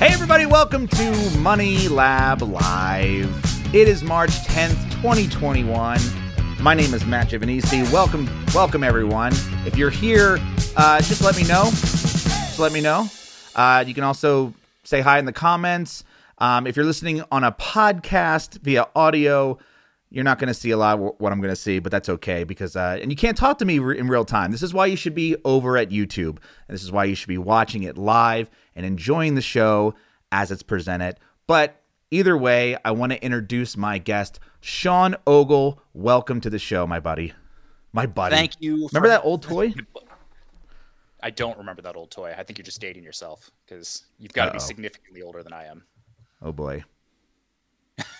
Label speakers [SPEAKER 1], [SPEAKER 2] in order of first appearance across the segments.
[SPEAKER 1] Hey, everybody, welcome to Money Lab Live. It is March 10th, 2021. My name is Matt Giovanisi. Welcome, welcome, everyone. If you're here, uh, just let me know. Just let me know. Uh, you can also say hi in the comments. Um, if you're listening on a podcast via audio, you're not going to see a lot of what I'm going to see, but that's okay because, uh, and you can't talk to me re- in real time. This is why you should be over at YouTube. And this is why you should be watching it live and enjoying the show as it's presented. But either way, I want to introduce my guest, Sean Ogle. Welcome to the show, my buddy. My buddy.
[SPEAKER 2] Thank you.
[SPEAKER 1] Remember that old toy?
[SPEAKER 2] I don't remember that old toy. I think you're just dating yourself because you've got to be significantly older than I am.
[SPEAKER 1] Oh boy.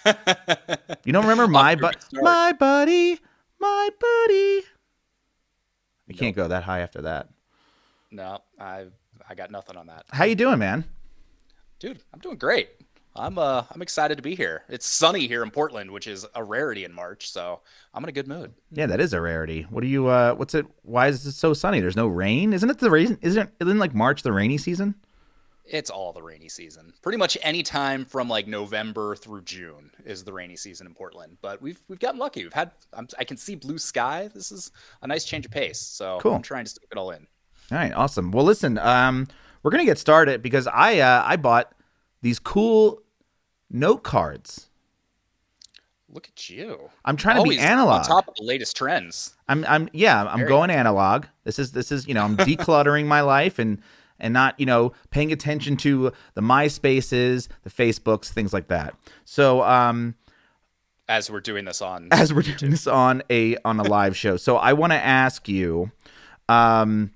[SPEAKER 1] You don't remember my but my buddy, my buddy. You can't go that high after that.
[SPEAKER 2] No, I I got nothing on that.
[SPEAKER 1] How you doing, man?
[SPEAKER 2] Dude, I'm doing great. I'm uh I'm excited to be here. It's sunny here in Portland, which is a rarity in March, so I'm in a good mood.
[SPEAKER 1] Yeah, that is a rarity. What do you uh what's it why is it so sunny? There's no rain? Isn't it the reason isn't isn't like March the rainy season?
[SPEAKER 2] It's all the rainy season. Pretty much any time from like November through June is the rainy season in Portland. But we've we've gotten lucky. We've had I'm, I can see blue sky. This is a nice change of pace. So
[SPEAKER 1] Cool.
[SPEAKER 2] I'm trying to soak it all in.
[SPEAKER 1] All right, awesome. Well, listen, um we're going to get started because I uh I bought these cool note cards.
[SPEAKER 2] Look at you.
[SPEAKER 1] I'm trying to be analog.
[SPEAKER 2] On top of the latest trends.
[SPEAKER 1] I'm I'm yeah, I'm
[SPEAKER 2] Very
[SPEAKER 1] going analog. This is this is, you know, I'm decluttering my life and and not, you know, paying attention to the MySpaces, the Facebooks, things like that. So, um
[SPEAKER 2] As we're doing this on
[SPEAKER 1] as we're doing this on a on a live show. So I want to ask you um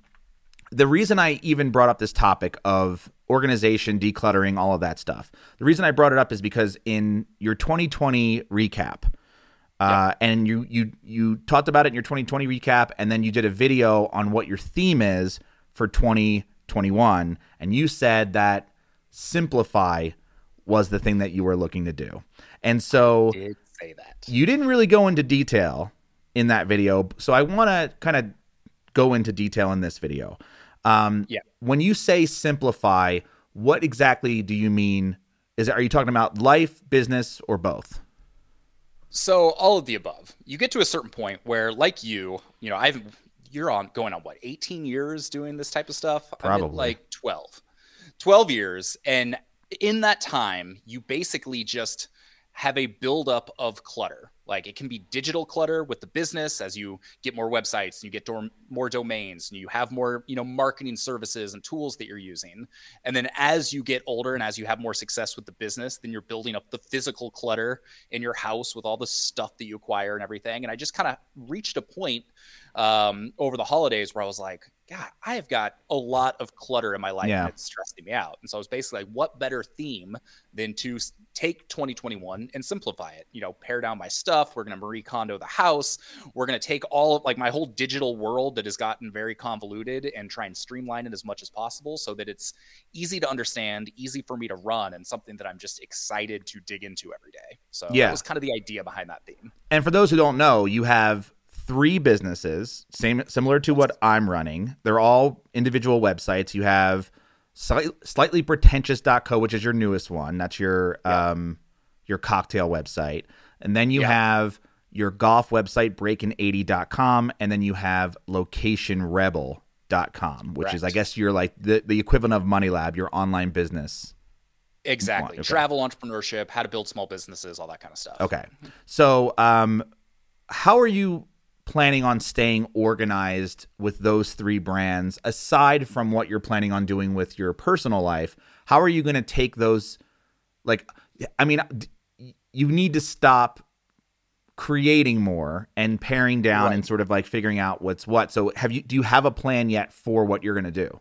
[SPEAKER 1] the reason I even brought up this topic of organization, decluttering, all of that stuff. The reason I brought it up is because in your 2020 recap, uh, and you you you talked about it in your 2020 recap, and then you did a video on what your theme is for 2021, and you said that simplify was the thing that you were looking to do, and so
[SPEAKER 2] did say that.
[SPEAKER 1] you didn't really go into detail in that video, so I want to kind of go into detail in this video. Um,
[SPEAKER 2] Yeah.
[SPEAKER 1] When you say simplify, what exactly do you mean? Is are you talking about life, business, or both?
[SPEAKER 2] So all of the above. You get to a certain point where, like you, you know, I've you're on going on what 18 years doing this type of stuff.
[SPEAKER 1] Probably.
[SPEAKER 2] like 12, 12 years, and in that time, you basically just have a buildup of clutter. Like it can be digital clutter with the business as you get more websites and you get dor- more domains and you have more, you know, marketing services and tools that you're using. And then as you get older and as you have more success with the business, then you're building up the physical clutter in your house with all the stuff that you acquire and everything. And I just kind of reached a point um, over the holidays where I was like, God, I have got a lot of clutter in my life
[SPEAKER 1] Yeah.
[SPEAKER 2] and it's stressing me out. And so I was basically like, what better theme than to take 2021 and simplify it? You know, pare down my stuff. We're going to Marie Kondo the house. We're going to take all of like my whole digital world that has gotten very convoluted and try and streamline it as much as possible so that it's easy to understand, easy for me to run, and something that I'm just excited to dig into every day. So
[SPEAKER 1] Yeah.
[SPEAKER 2] that was kind of the idea behind that theme.
[SPEAKER 1] And for those who don't know, you have three businesses, same similar to what I'm running. They're all individual websites. You have slight, slightlypretentious.co, which is your newest one. That's your um your cocktail website. And then you
[SPEAKER 2] Yeah.
[SPEAKER 1] have your golf website breakin80.com and then you have locationrebel.com, which is I guess you're like the, the equivalent of Money Lab, your online business.
[SPEAKER 2] Exactly.
[SPEAKER 1] Okay.
[SPEAKER 2] Travel entrepreneurship, how to build small businesses, all that kind of stuff.
[SPEAKER 1] Okay. So, um, how are you planning on staying organized with those three brands aside from what you're planning on doing with your personal life? How are you going to take those? Like, I mean, you need to stop creating more and paring down and sort of like figuring out what's what. So, have you do you have a plan yet for what you're going to do?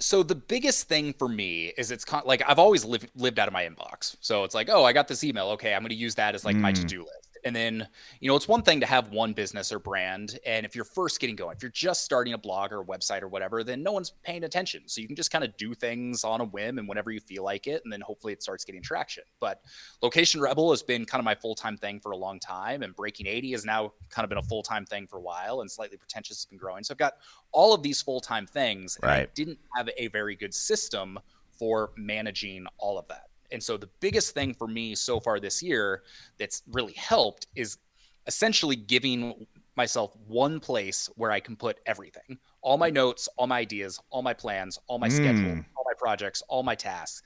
[SPEAKER 2] So the biggest thing for me is it's con- like I've always lived lived out of my inbox. So it's like, oh, I got this email. Okay, I'm going to use that as like my
[SPEAKER 1] Mm.
[SPEAKER 2] to do list. And then, you know, it's one thing to have one business or brand. And if you're first getting going, if you're just starting a blog or a website or whatever, then no one's paying attention. So you can just kind of do things on a whim and whenever you feel like it. And then hopefully it starts getting traction. But Location Rebel has been kind of my full time thing for a long time. And Breaking 80 has now kind of been a full time thing for a while. And Slightly Pretentious has been growing. So I've got all of these full time things. And I didn't have a very good system for managing all of that. And so the biggest thing for me so far this year that's really helped is essentially giving myself one place where I can put everything all my notes, all my ideas, all my plans, all my mm. schedule, all my projects, all my tasks.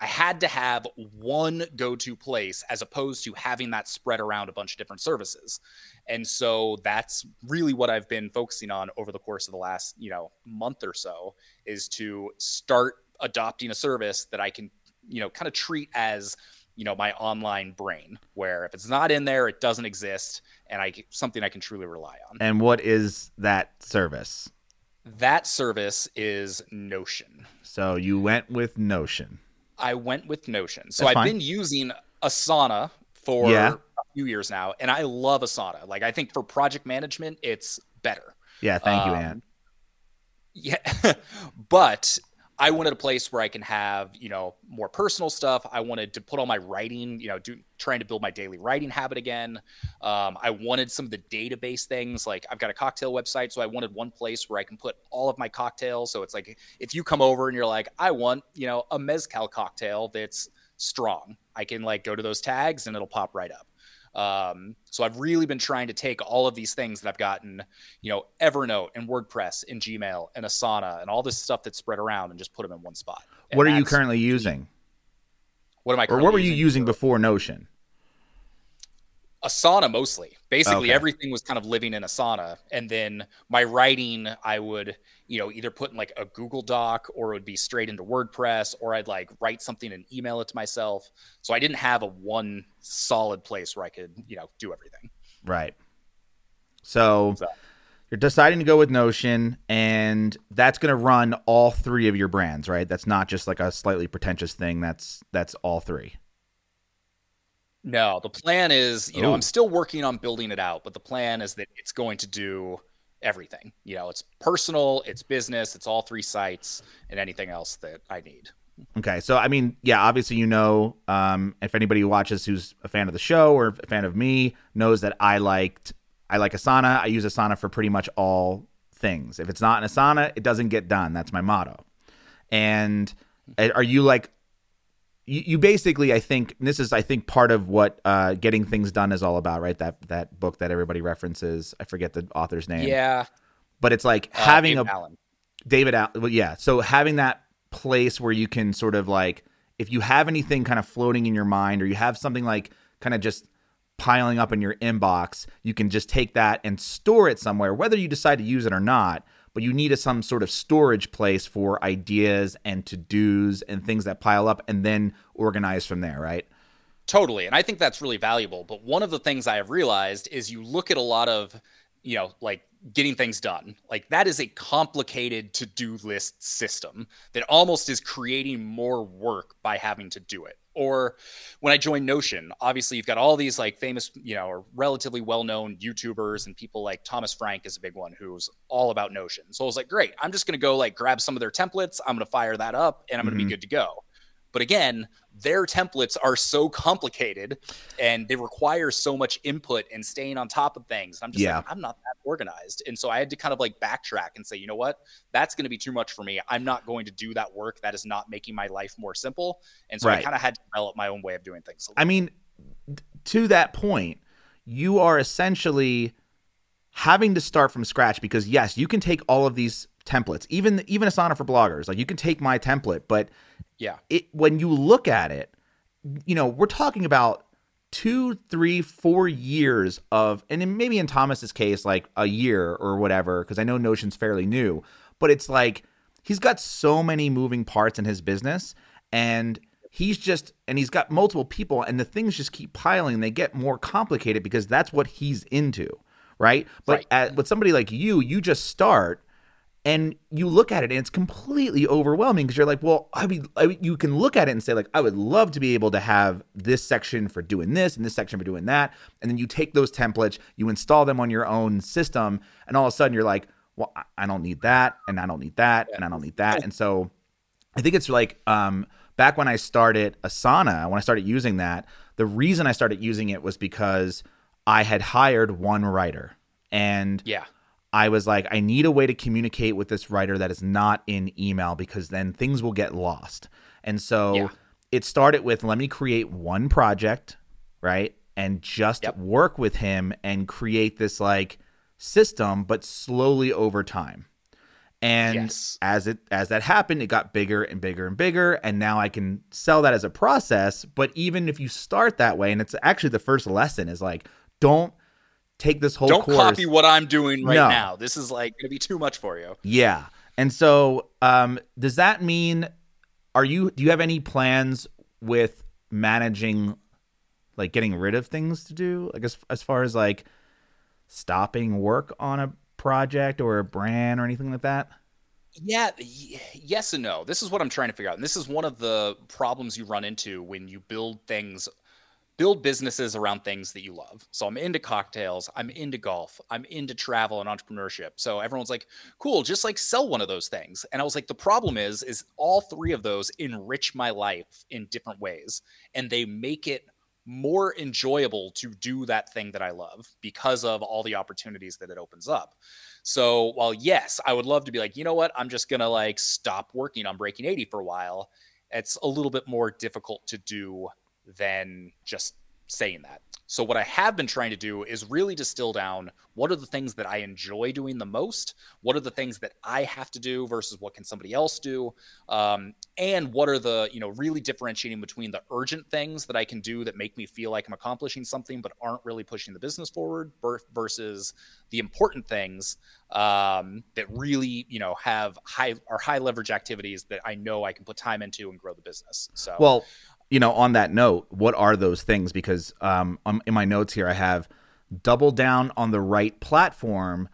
[SPEAKER 2] I had to have one go to place as opposed to having that spread around a bunch of different services. And so that's really what I've been focusing on over the course of the last, you know, month or so is to start adopting a service that I can, you know, kind of treat as you know my online brain where if it's not in there it doesn't exist and i something i can truly rely on.
[SPEAKER 1] And what is that service?
[SPEAKER 2] That service is notion.
[SPEAKER 1] So you went with notion.
[SPEAKER 2] I went with notion. So That's i've fine. been using asana for yeah. a few years now and i love asana. Like i think for project management it's better.
[SPEAKER 1] Yeah thank um, you Anne.
[SPEAKER 2] yeah but I wanted a place where I can have, you know, more personal stuff. I wanted to put all my writing, you know, do trying to build my daily writing habit again. Um, I wanted some of the database things. Like I've got a cocktail website, so I wanted one place where I can put all of my cocktails. So it's like if you come over and you're like, I want, you know, a mezcal cocktail that's strong, I can like go to those tags and it'll pop right up. Um, so I've really been trying to take all of these things that I've gotten, you know, Evernote and WordPress and Gmail and Asana and all this stuff that's spread around and just put them in one spot. And
[SPEAKER 1] what are you currently using?
[SPEAKER 2] What am I?
[SPEAKER 1] Or what were you using before Notion?
[SPEAKER 2] Asana mostly. Basically, okay. everything was kind of living in Asana. and then my writing, I would, you know, either put in like a Google Doc or it would be straight into WordPress, or I'd like write something and email it to myself. So I didn't have a one solid place where I could, you know, do everything.
[SPEAKER 1] Right. So, so. you're deciding to go with Notion, and that's going to run all three of your brands, right? That's not just like a slightly pretentious thing. That's that's all three.
[SPEAKER 2] No, the plan is, you know, Ooh. I'm still working on building it out, but the plan is that it's going to do everything. You know, it's personal, it's business, it's all three sites, and anything else that I need.
[SPEAKER 1] Okay, so I mean, yeah, obviously you know, um, if anybody watches who's a fan of the show or a fan of me knows that I liked, I like Asana. I use Asana for pretty much all things. If it's not in Asana, it doesn't get done. That's my motto. And eh, are you like you, you basically, I think, this is, I think, part of what uh, getting things done is all about, right? That that book that everybody references. I forget the author's name.
[SPEAKER 2] Yeah,
[SPEAKER 1] but it's like uh, having David a Allen. David Allen. Well, yeah. So having that place where you can sort of like, if you have anything kind of floating in your mind, or you have something like kind of just piling up in your inbox, you can just take that and store it somewhere, whether you decide to use it or not but you need a, some sort of storage place for ideas and to dos and things that pile up and then organize from there, right?
[SPEAKER 2] Totally. And I think that's really valuable. But one of the things I have realized is you look at a lot of, you know, like getting things done. Like that is a complicated to do list system that almost is creating more work by having to do it or when I joined Notion, obviously you've got all these like famous, you know, or relatively well-known YouTubers and people like Thomas Frank is a big one who's all about Notion. So I was like, great, I'm just gonna go like grab some of their templates, I'm gonna fire that up, and I'm gonna mm-hmm. be good to go. But again, their templates are so complicated and they require so much input and staying on top of things. I'm just yeah. like, I'm not that organized. And so I had to kind of like backtrack and say, you know what? That's going to be too much for me. I'm not going to do that work. That is not making my life more simple. And so right. I kind of had to develop my own way of doing things.
[SPEAKER 1] I mean, to that point, you are essentially having to start from scratch because yes, you can take all of these templates, even even Asana for bloggers. Like you can take my template, but
[SPEAKER 2] yeah,
[SPEAKER 1] it when you look at it, you know, we're talking about two, three, four years of, and maybe in Thomas's case, like a year or whatever, because I know Notion's fairly new, but it's like he's got so many moving parts in his business, and he's just and he's got multiple people and the things just keep piling they get more complicated because that's what he's into right but right. At, with somebody like you you just start and you look at it and it's completely overwhelming because you're like well i mean I, you can look at it and say like i would love to be able to have this section for doing this and this section for doing that and then you take those templates you install them on your own system and all of a sudden you're like well i don't need that and i don't need that and i don't need that and so i think it's like um back when i started asana when i started using that the reason i started using it was because i had hired one writer and
[SPEAKER 2] yeah
[SPEAKER 1] I was like, I need a way to communicate with this writer that is not in email because then things will get lost. And so
[SPEAKER 2] Yeah.
[SPEAKER 1] it started with let me create one project, right? And just
[SPEAKER 2] Yep.
[SPEAKER 1] work with him and create this like system, but slowly over time. And
[SPEAKER 2] Yes.
[SPEAKER 1] as it as that happened, it got bigger and bigger and bigger. And now I can sell that as a process. But even if you start that way, and it's actually the first lesson is like, don't take this whole
[SPEAKER 2] Don't
[SPEAKER 1] course.
[SPEAKER 2] copy what I'm doing right
[SPEAKER 1] No.
[SPEAKER 2] now. This is like going to be too much for you.
[SPEAKER 1] Yeah. And so, um, does that mean are you do you have any plans with managing like getting rid of things to do? Like as as far as like stopping work on a project or a brand or anything like that?
[SPEAKER 2] Yeah, yes and no. This is what I'm trying to figure out. And this is one of the problems you run into when you build things, build businesses around things that you love. So I'm into cocktails, I'm into golf, I'm into travel and entrepreneurship. So everyone's like, cool, just like sell one of those things. And I was like, the problem is, is all three of those enrich my life in different ways. And they make it more enjoyable to do that thing that I love because of all the opportunities that it opens up. So while yes, I would love to be like, you know what, I'm just gonna like stop working on Breaking 80 for a while. It's a little bit more difficult to do than just saying that. So what I have been trying to do is really distill down what are the things that I enjoy doing the most, what are the things that I have to do versus what can somebody else do, um, and what are the you know really differentiating between the urgent things that I can do that make me feel like I'm accomplishing something but aren't really pushing the business forward ver- versus the important things um, that really you know have high are high leverage activities that I know I can put time into and grow the business. So
[SPEAKER 1] Well, you know, on that note, what are those things? Because um, um, in my notes here, I have double down on the right platform.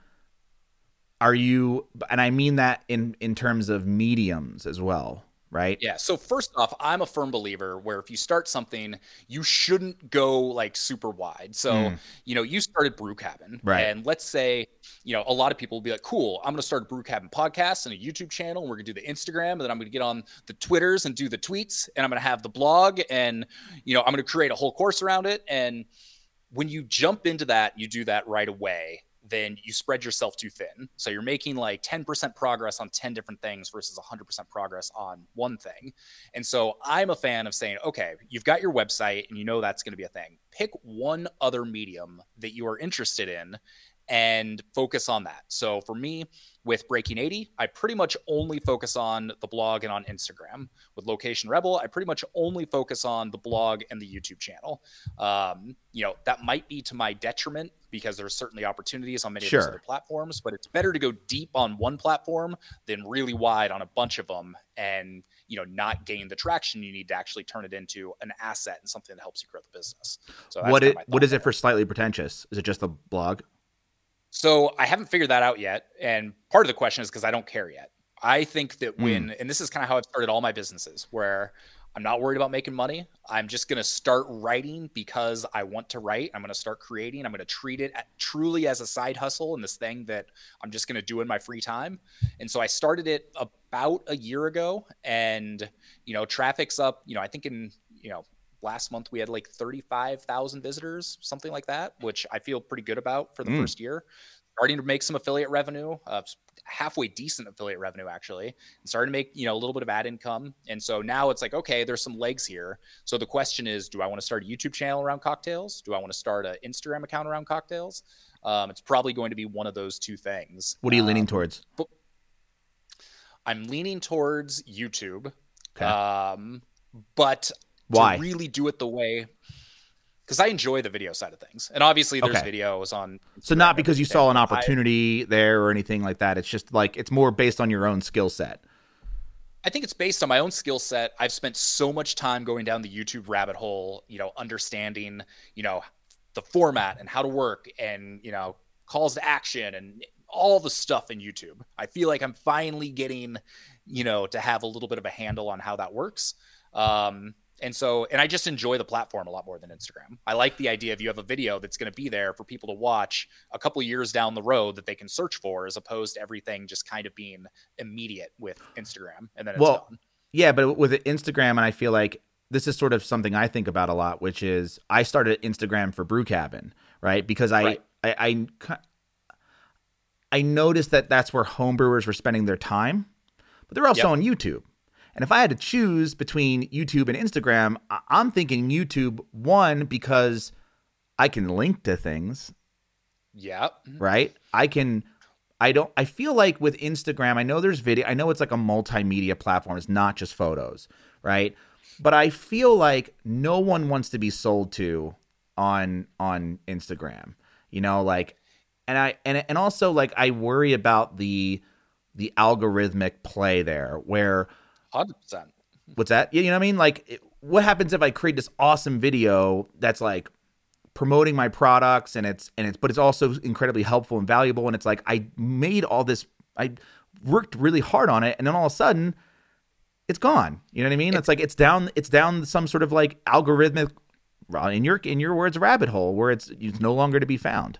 [SPEAKER 1] Are you, and I mean that in in terms of mediums as well, right?
[SPEAKER 2] Yeah. So first off, I'm a firm believer where if you start something, you shouldn't go like super wide. So,
[SPEAKER 1] Mm.
[SPEAKER 2] you know, you started Brew Cabin.
[SPEAKER 1] Right.
[SPEAKER 2] And let's say, you know, a lot of people will be like, cool, I'm going to start a Brew Cabin podcast and a YouTube channel. And we're going to do the Instagram and then I'm going to get on the Twitters and do the tweets and I'm going to have the blog and, you know, I'm going to create a whole course around it. And when you jump into that, you do that right away, then you spread yourself too thin. So you're making like 10% progress on 10 different things versus 100% progress on one thing. And so I'm a fan of saying, okay, you've got your website and you know that's going to be a thing. Pick one other medium that you are interested in and focus on that. So for me, with Breaking 80, I pretty much only focus on the blog and on Instagram. With Location Rebel, I pretty much only focus on the blog and the YouTube channel. Um, you know, that might be to my detriment because there's certainly opportunities on many of
[SPEAKER 1] Sure.
[SPEAKER 2] those other platforms, but it's better to go deep on one platform than really wide on a bunch of them and, you know, not gain the traction you need to actually turn it into an asset and something that helps you grow the business. So that's
[SPEAKER 1] what it what is it for slightly pretentious? Is it just the blog?
[SPEAKER 2] So I haven't figured that out yet. And part of the question is because I don't care yet. I think that hmm. when, and this is kind of how I've started all my businesses, where I'm not worried about making money. I'm just going to start writing because I want to write. I'm going to start creating. I'm going to treat it at, truly as a side hustle and this thing that I'm just going to do in my free time. And so I started it about a year ago and, you know, traffic's up, you know, I think in, you know, last month we had like 35,000 visitors, something like that, which I feel pretty good about for the
[SPEAKER 1] Mm.
[SPEAKER 2] first year. Starting to make some affiliate revenue, uh, halfway decent affiliate revenue actually, and starting to make you know a little bit of ad income. And so now it's like, okay, there's some legs here. So the question is, do I want to start a YouTube channel around cocktails? Do I want to start an Instagram account around cocktails? Um, it's probably going to be one of those two things.
[SPEAKER 1] What are you leaning
[SPEAKER 2] Um,
[SPEAKER 1] towards?
[SPEAKER 2] I'm leaning towards YouTube.
[SPEAKER 1] Okay.
[SPEAKER 2] Um, but
[SPEAKER 1] Why?
[SPEAKER 2] really do it the way because I enjoy the video side of things. And obviously there's
[SPEAKER 1] Okay.
[SPEAKER 2] videos on
[SPEAKER 1] So not because you saw an
[SPEAKER 2] but I-
[SPEAKER 1] opportunity there or anything like that. It's just like it's more based on your own skill set.
[SPEAKER 2] I think it's based on my own skill set. I've spent so much time going down the YouTube rabbit hole, you know, understanding, you know, the format and how to work and, you know, calls to action and all the stuff in YouTube. I feel like I'm finally getting, you know, to have a little bit of a handle on how that works. Um, and so, and I just enjoy the platform a lot more than Instagram. I like the idea of you have a video that's going to be there for people to watch a couple years down the road that they can search for, as opposed to everything just kind of being immediate with Instagram and then it's
[SPEAKER 1] Well,
[SPEAKER 2] done.
[SPEAKER 1] Yeah, but with Instagram, and I feel like this is sort of something I think about a lot, which is I started Instagram for Brew Cabin, right? Because I,
[SPEAKER 2] Right.
[SPEAKER 1] I, I, I noticed that that's where homebrewers were spending their time, but they're also
[SPEAKER 2] Yep.
[SPEAKER 1] on YouTube. And if I had to choose between YouTube and Instagram, I- I'm thinking YouTube one because I can link to things,
[SPEAKER 2] Yeah.
[SPEAKER 1] right? I can I don't I feel like with Instagram, I know there's video, I know it's like a multimedia platform, it's not just photos, right? But I feel like no one wants to be sold to on on Instagram. You know, like and I and and also like I worry about the the algorithmic play there where
[SPEAKER 2] 100%.
[SPEAKER 1] What's that? You know what I mean? Like, what happens if I create this awesome video that's like promoting my products and it's and it's but it's also incredibly helpful and valuable and it's like I made all this I worked really hard on it and then all of a sudden it's gone. You know what I mean? It's like it's down it's down some sort of like algorithmic in your in your words rabbit hole where it's it's no longer to be found.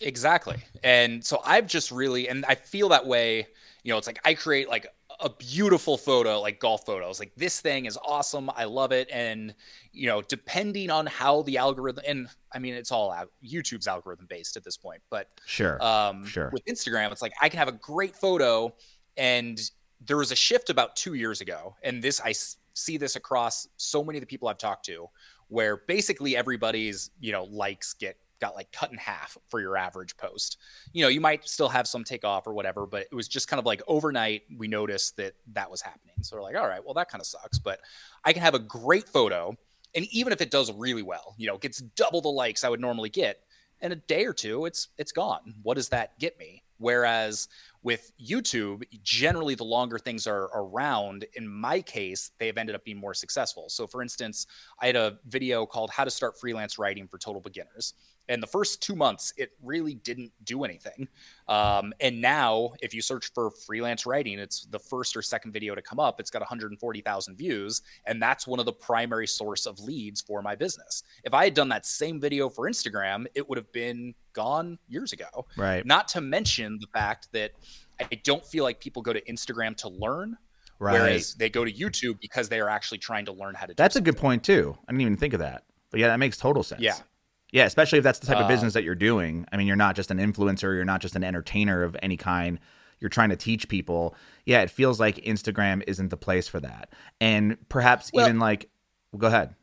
[SPEAKER 2] Exactly. And so I've just really, and I feel that way, you know, it's like I create like a beautiful photo, like golf photos. Like this thing is awesome. I love it. And, you know, depending on how the algorithm, and I mean, it's all out, YouTube's algorithm based at this point, but
[SPEAKER 1] Sure.
[SPEAKER 2] um,
[SPEAKER 1] Sure.
[SPEAKER 2] with Instagram, it's like I can have a great photo, and there was a shift about two years ago, and this I s- see this across so many of the people I've talked to, where basically everybody's you know likes get got like cut in half for your average post. You know, you might still have some take off or whatever, but it was just kind of like overnight we noticed that that was happening. So we're like, all right, well that kind of sucks, but I can have a great photo, and even if it does really well, you know, gets double the likes I would normally get in a day or two it's it's gone what does that get me whereas with youtube generally the longer things are around in my case they've ended up being more successful so for instance i had a video called how to start freelance writing for total beginners and the first two months it really didn't do anything um, and now if you search for freelance writing it's the first or second video to come up it's got 140000 views and that's one of the primary source of leads for my business if i had done that same video for instagram it would have been gone years ago
[SPEAKER 1] right.
[SPEAKER 2] not to mention the fact that i don't feel like people go to instagram to learn
[SPEAKER 1] Right.
[SPEAKER 2] whereas they go to youtube because they are actually trying to learn how to do
[SPEAKER 1] That's a good point too. I didn't even think of that. But yeah, that makes total sense.
[SPEAKER 2] Yeah.
[SPEAKER 1] Yeah, especially if that's the type of
[SPEAKER 2] Uh,
[SPEAKER 1] business that you're doing. I mean, you're not just an influencer, you're not just an entertainer of any kind. You're trying to teach people. Yeah, it feels like Instagram isn't the place for that. And perhaps
[SPEAKER 2] Well-
[SPEAKER 1] even like well, go ahead.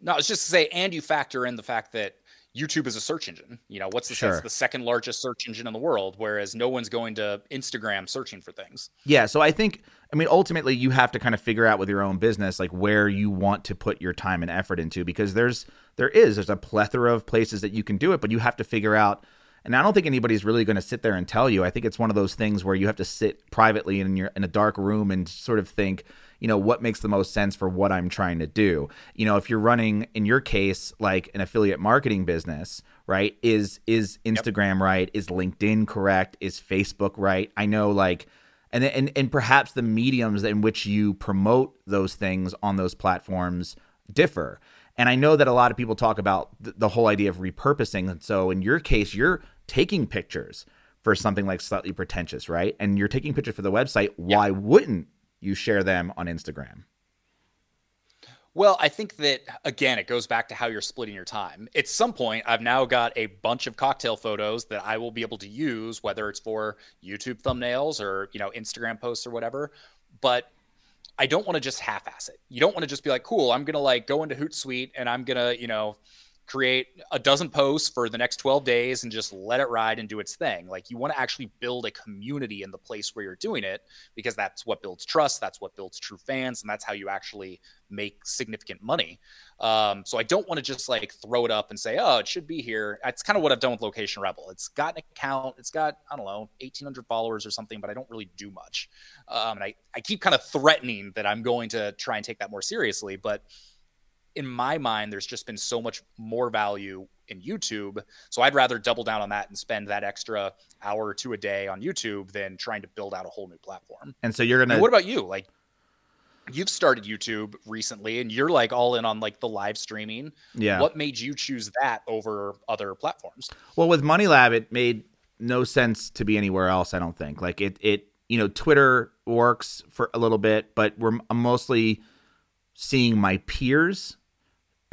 [SPEAKER 2] No, it's just to say, and you factor in the fact that YouTube is a search engine. You know, what's the,
[SPEAKER 1] Sure.
[SPEAKER 2] the second largest search engine in the world, whereas no one's going to Instagram searching for things.
[SPEAKER 1] Yeah, so I think I mean ultimately you have to kind of figure out with your own business like where you want to put your time and effort into because there's there is there's a plethora of places that you can do it, but you have to figure out and I don't think anybody's really going to sit there and tell you. I think it's one of those things where you have to sit privately in your in a dark room and sort of think, you know, what makes the most sense for what I'm trying to do. You know, if you're running in your case like an affiliate marketing business, right? Is is Instagram right? Is LinkedIn correct? Is Facebook right? I know like and and and perhaps the mediums in which you promote those things on those platforms differ. And I know that a lot of people talk about th- the whole idea of repurposing. And so in your case, you're taking pictures for something like slightly pretentious, right? And you're taking pictures for the website. Why wouldn't you share them on Instagram?
[SPEAKER 2] Well, I think that again, it goes back to how you're splitting your time. At some point, I've now got a bunch of cocktail photos that I will be able to use, whether it's for YouTube thumbnails or you know Instagram posts or whatever. But I don't want to just half-ass it. You don't want to just be like, "Cool, I'm gonna like go into Hootsuite and I'm gonna you know create a dozen posts for the next 12 days and just let it ride and do its thing. Like you want to actually build a community in the place where you're doing it because that's what builds trust, that's what builds true fans, and that's how you actually make significant money. Um, so I don't want to just like throw it up and say, oh, it should be here. That's kind of what I've done with Location Rebel. It's got an account, it's got, I don't know, 1,800 followers or something, but I don't really do much. Um, and I, I keep kind of threatening that I'm going to try and take that more seriously, but in my mind, there's just been so much more value in YouTube. So I'd rather double down on that and spend that extra hour or two a day on YouTube than trying to build out a whole new platform.
[SPEAKER 1] And so you're gonna
[SPEAKER 2] what about you? Like, you've started YouTube recently, and you're like all in on like the live streaming.
[SPEAKER 1] yeah.
[SPEAKER 2] What made you choose that over other platforms?
[SPEAKER 1] Well, with Money Lab, it made no sense to be anywhere else. I don't think. Like it, it, you know, Twitter works for a little bit, but we're I'm mostly seeing my peers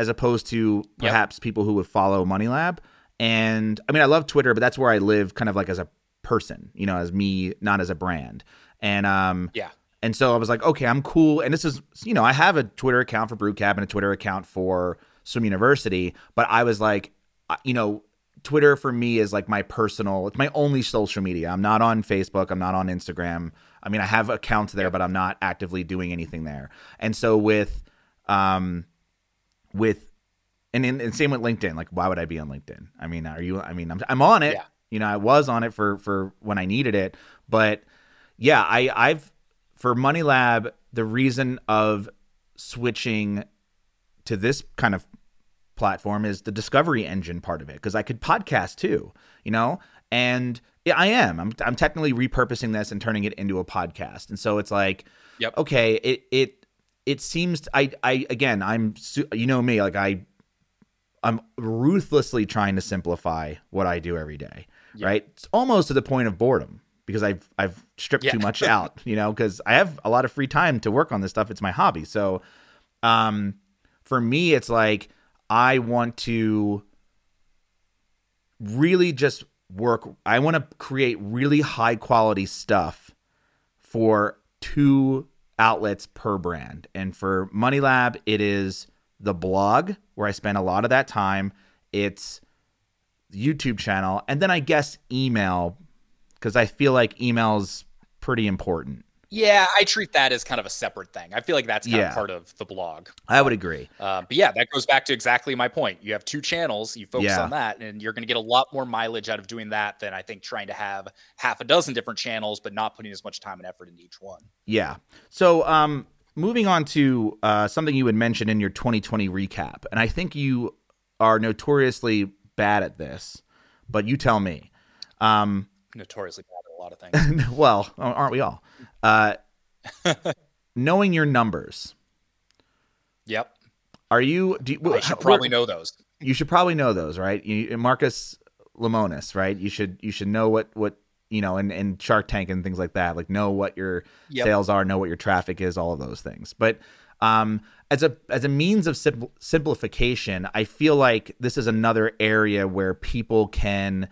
[SPEAKER 1] as opposed to perhaps people who would follow Money Lab. And I mean, I love Twitter, but that's where I live, kind of like as a person, you know, as me, not as a brand. And um,
[SPEAKER 2] Yeah.
[SPEAKER 1] and so I was like, okay, I'm cool. And this is, you know, I have a Twitter account for Brew Cab and a Twitter account for Swim University, but I was like, you know, Twitter for me is like my personal, it's my only social media. I'm not on Facebook, I'm not on Instagram. I mean, I have accounts there, but I'm not actively doing anything there. And so with, um, with, and, in, and same with LinkedIn. Like, why would I be on LinkedIn? I mean, are you? I mean, I'm, I'm on it.
[SPEAKER 2] Yeah.
[SPEAKER 1] You know, I was on it for for when I needed it, but yeah, I I've for Money Lab the reason of switching to this kind of platform is the discovery engine part of it because I could podcast too, you know, and yeah, I am. I'm I'm technically repurposing this and turning it into a podcast, and so it's like,
[SPEAKER 2] Yep.
[SPEAKER 1] okay, it it it seems I I again I'm you know me like I I'm ruthlessly trying to simplify what I do every day,
[SPEAKER 2] Yeah.
[SPEAKER 1] right? It's almost to the point of boredom because I've I've stripped
[SPEAKER 2] Yeah.
[SPEAKER 1] too much out, you know, because I have a lot of free time to work on this stuff. It's my hobby, so um, for me, it's like I want to really just work. I want to create really high quality stuff for two outlets per brand. And for Money Lab, it is the blog where I spend a lot of that time. It's YouTube channel, and then I guess email because I feel like email's pretty important.
[SPEAKER 2] Yeah, I treat that as kind of a separate thing. I feel like that's kind
[SPEAKER 1] Yeah.
[SPEAKER 2] of part of the blog.
[SPEAKER 1] I would agree.
[SPEAKER 2] Uh, but yeah, that goes back to exactly my point. You have two channels, you focus
[SPEAKER 1] Yeah.
[SPEAKER 2] on that, and you're going to get a lot more mileage out of doing that than I think trying to have half a dozen different channels, but not putting as much time and effort into each one.
[SPEAKER 1] Yeah. So, um, moving on to uh, something you had mentioned in your 2020 recap, and I think you are notoriously bad at this, but you tell me. Um,
[SPEAKER 2] Notoriously bad at a lot of things.
[SPEAKER 1] well, aren't we all? Uh, knowing your numbers,
[SPEAKER 2] yep.
[SPEAKER 1] are you? Do you
[SPEAKER 2] I should probably know those.
[SPEAKER 1] You should probably know those, right? You, Marcus Lemonis, right? You should you should know what what you know, and and Shark Tank and things like that. Like know what your
[SPEAKER 2] Yep.
[SPEAKER 1] sales are, know what your traffic is, all of those things. But um, as a as a means of simpl- simplification, I feel like this is another area where people can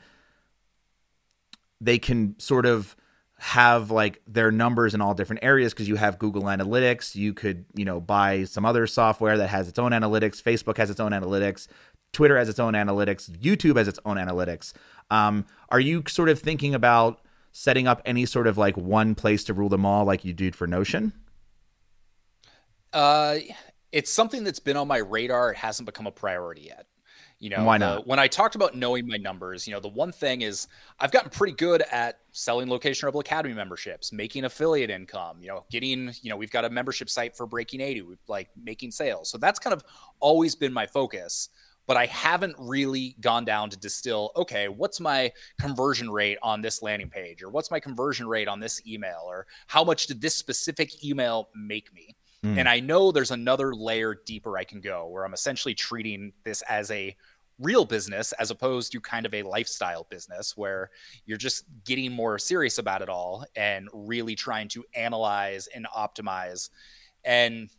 [SPEAKER 1] they can sort of have like their numbers in all different areas because you have Google Analytics. You could, you know, buy some other software that has its own analytics. Facebook has its own analytics. Twitter has its own analytics. YouTube has its own analytics. Um, are you sort of thinking about setting up any sort of like one place to rule them all, like you did for Notion?
[SPEAKER 2] Uh, it's something that's been on my radar. It hasn't become a priority yet. You know,
[SPEAKER 1] Why not?
[SPEAKER 2] when I talked about knowing my numbers, you know, the one thing is I've gotten pretty good at selling Location Rebel Academy memberships, making affiliate income, you know, getting, you know, we've got a membership site for Breaking 80, we've like making sales. So that's kind of always been my focus. But I haven't really gone down to distill, okay, what's my conversion rate on this landing page? Or what's my conversion rate on this email? Or how much did this specific email make me?
[SPEAKER 1] Hmm.
[SPEAKER 2] And I know there's another layer deeper I can go where I'm essentially treating this as a real business as opposed to kind of a lifestyle business where you're just getting more serious about it all and really trying to analyze and optimize. And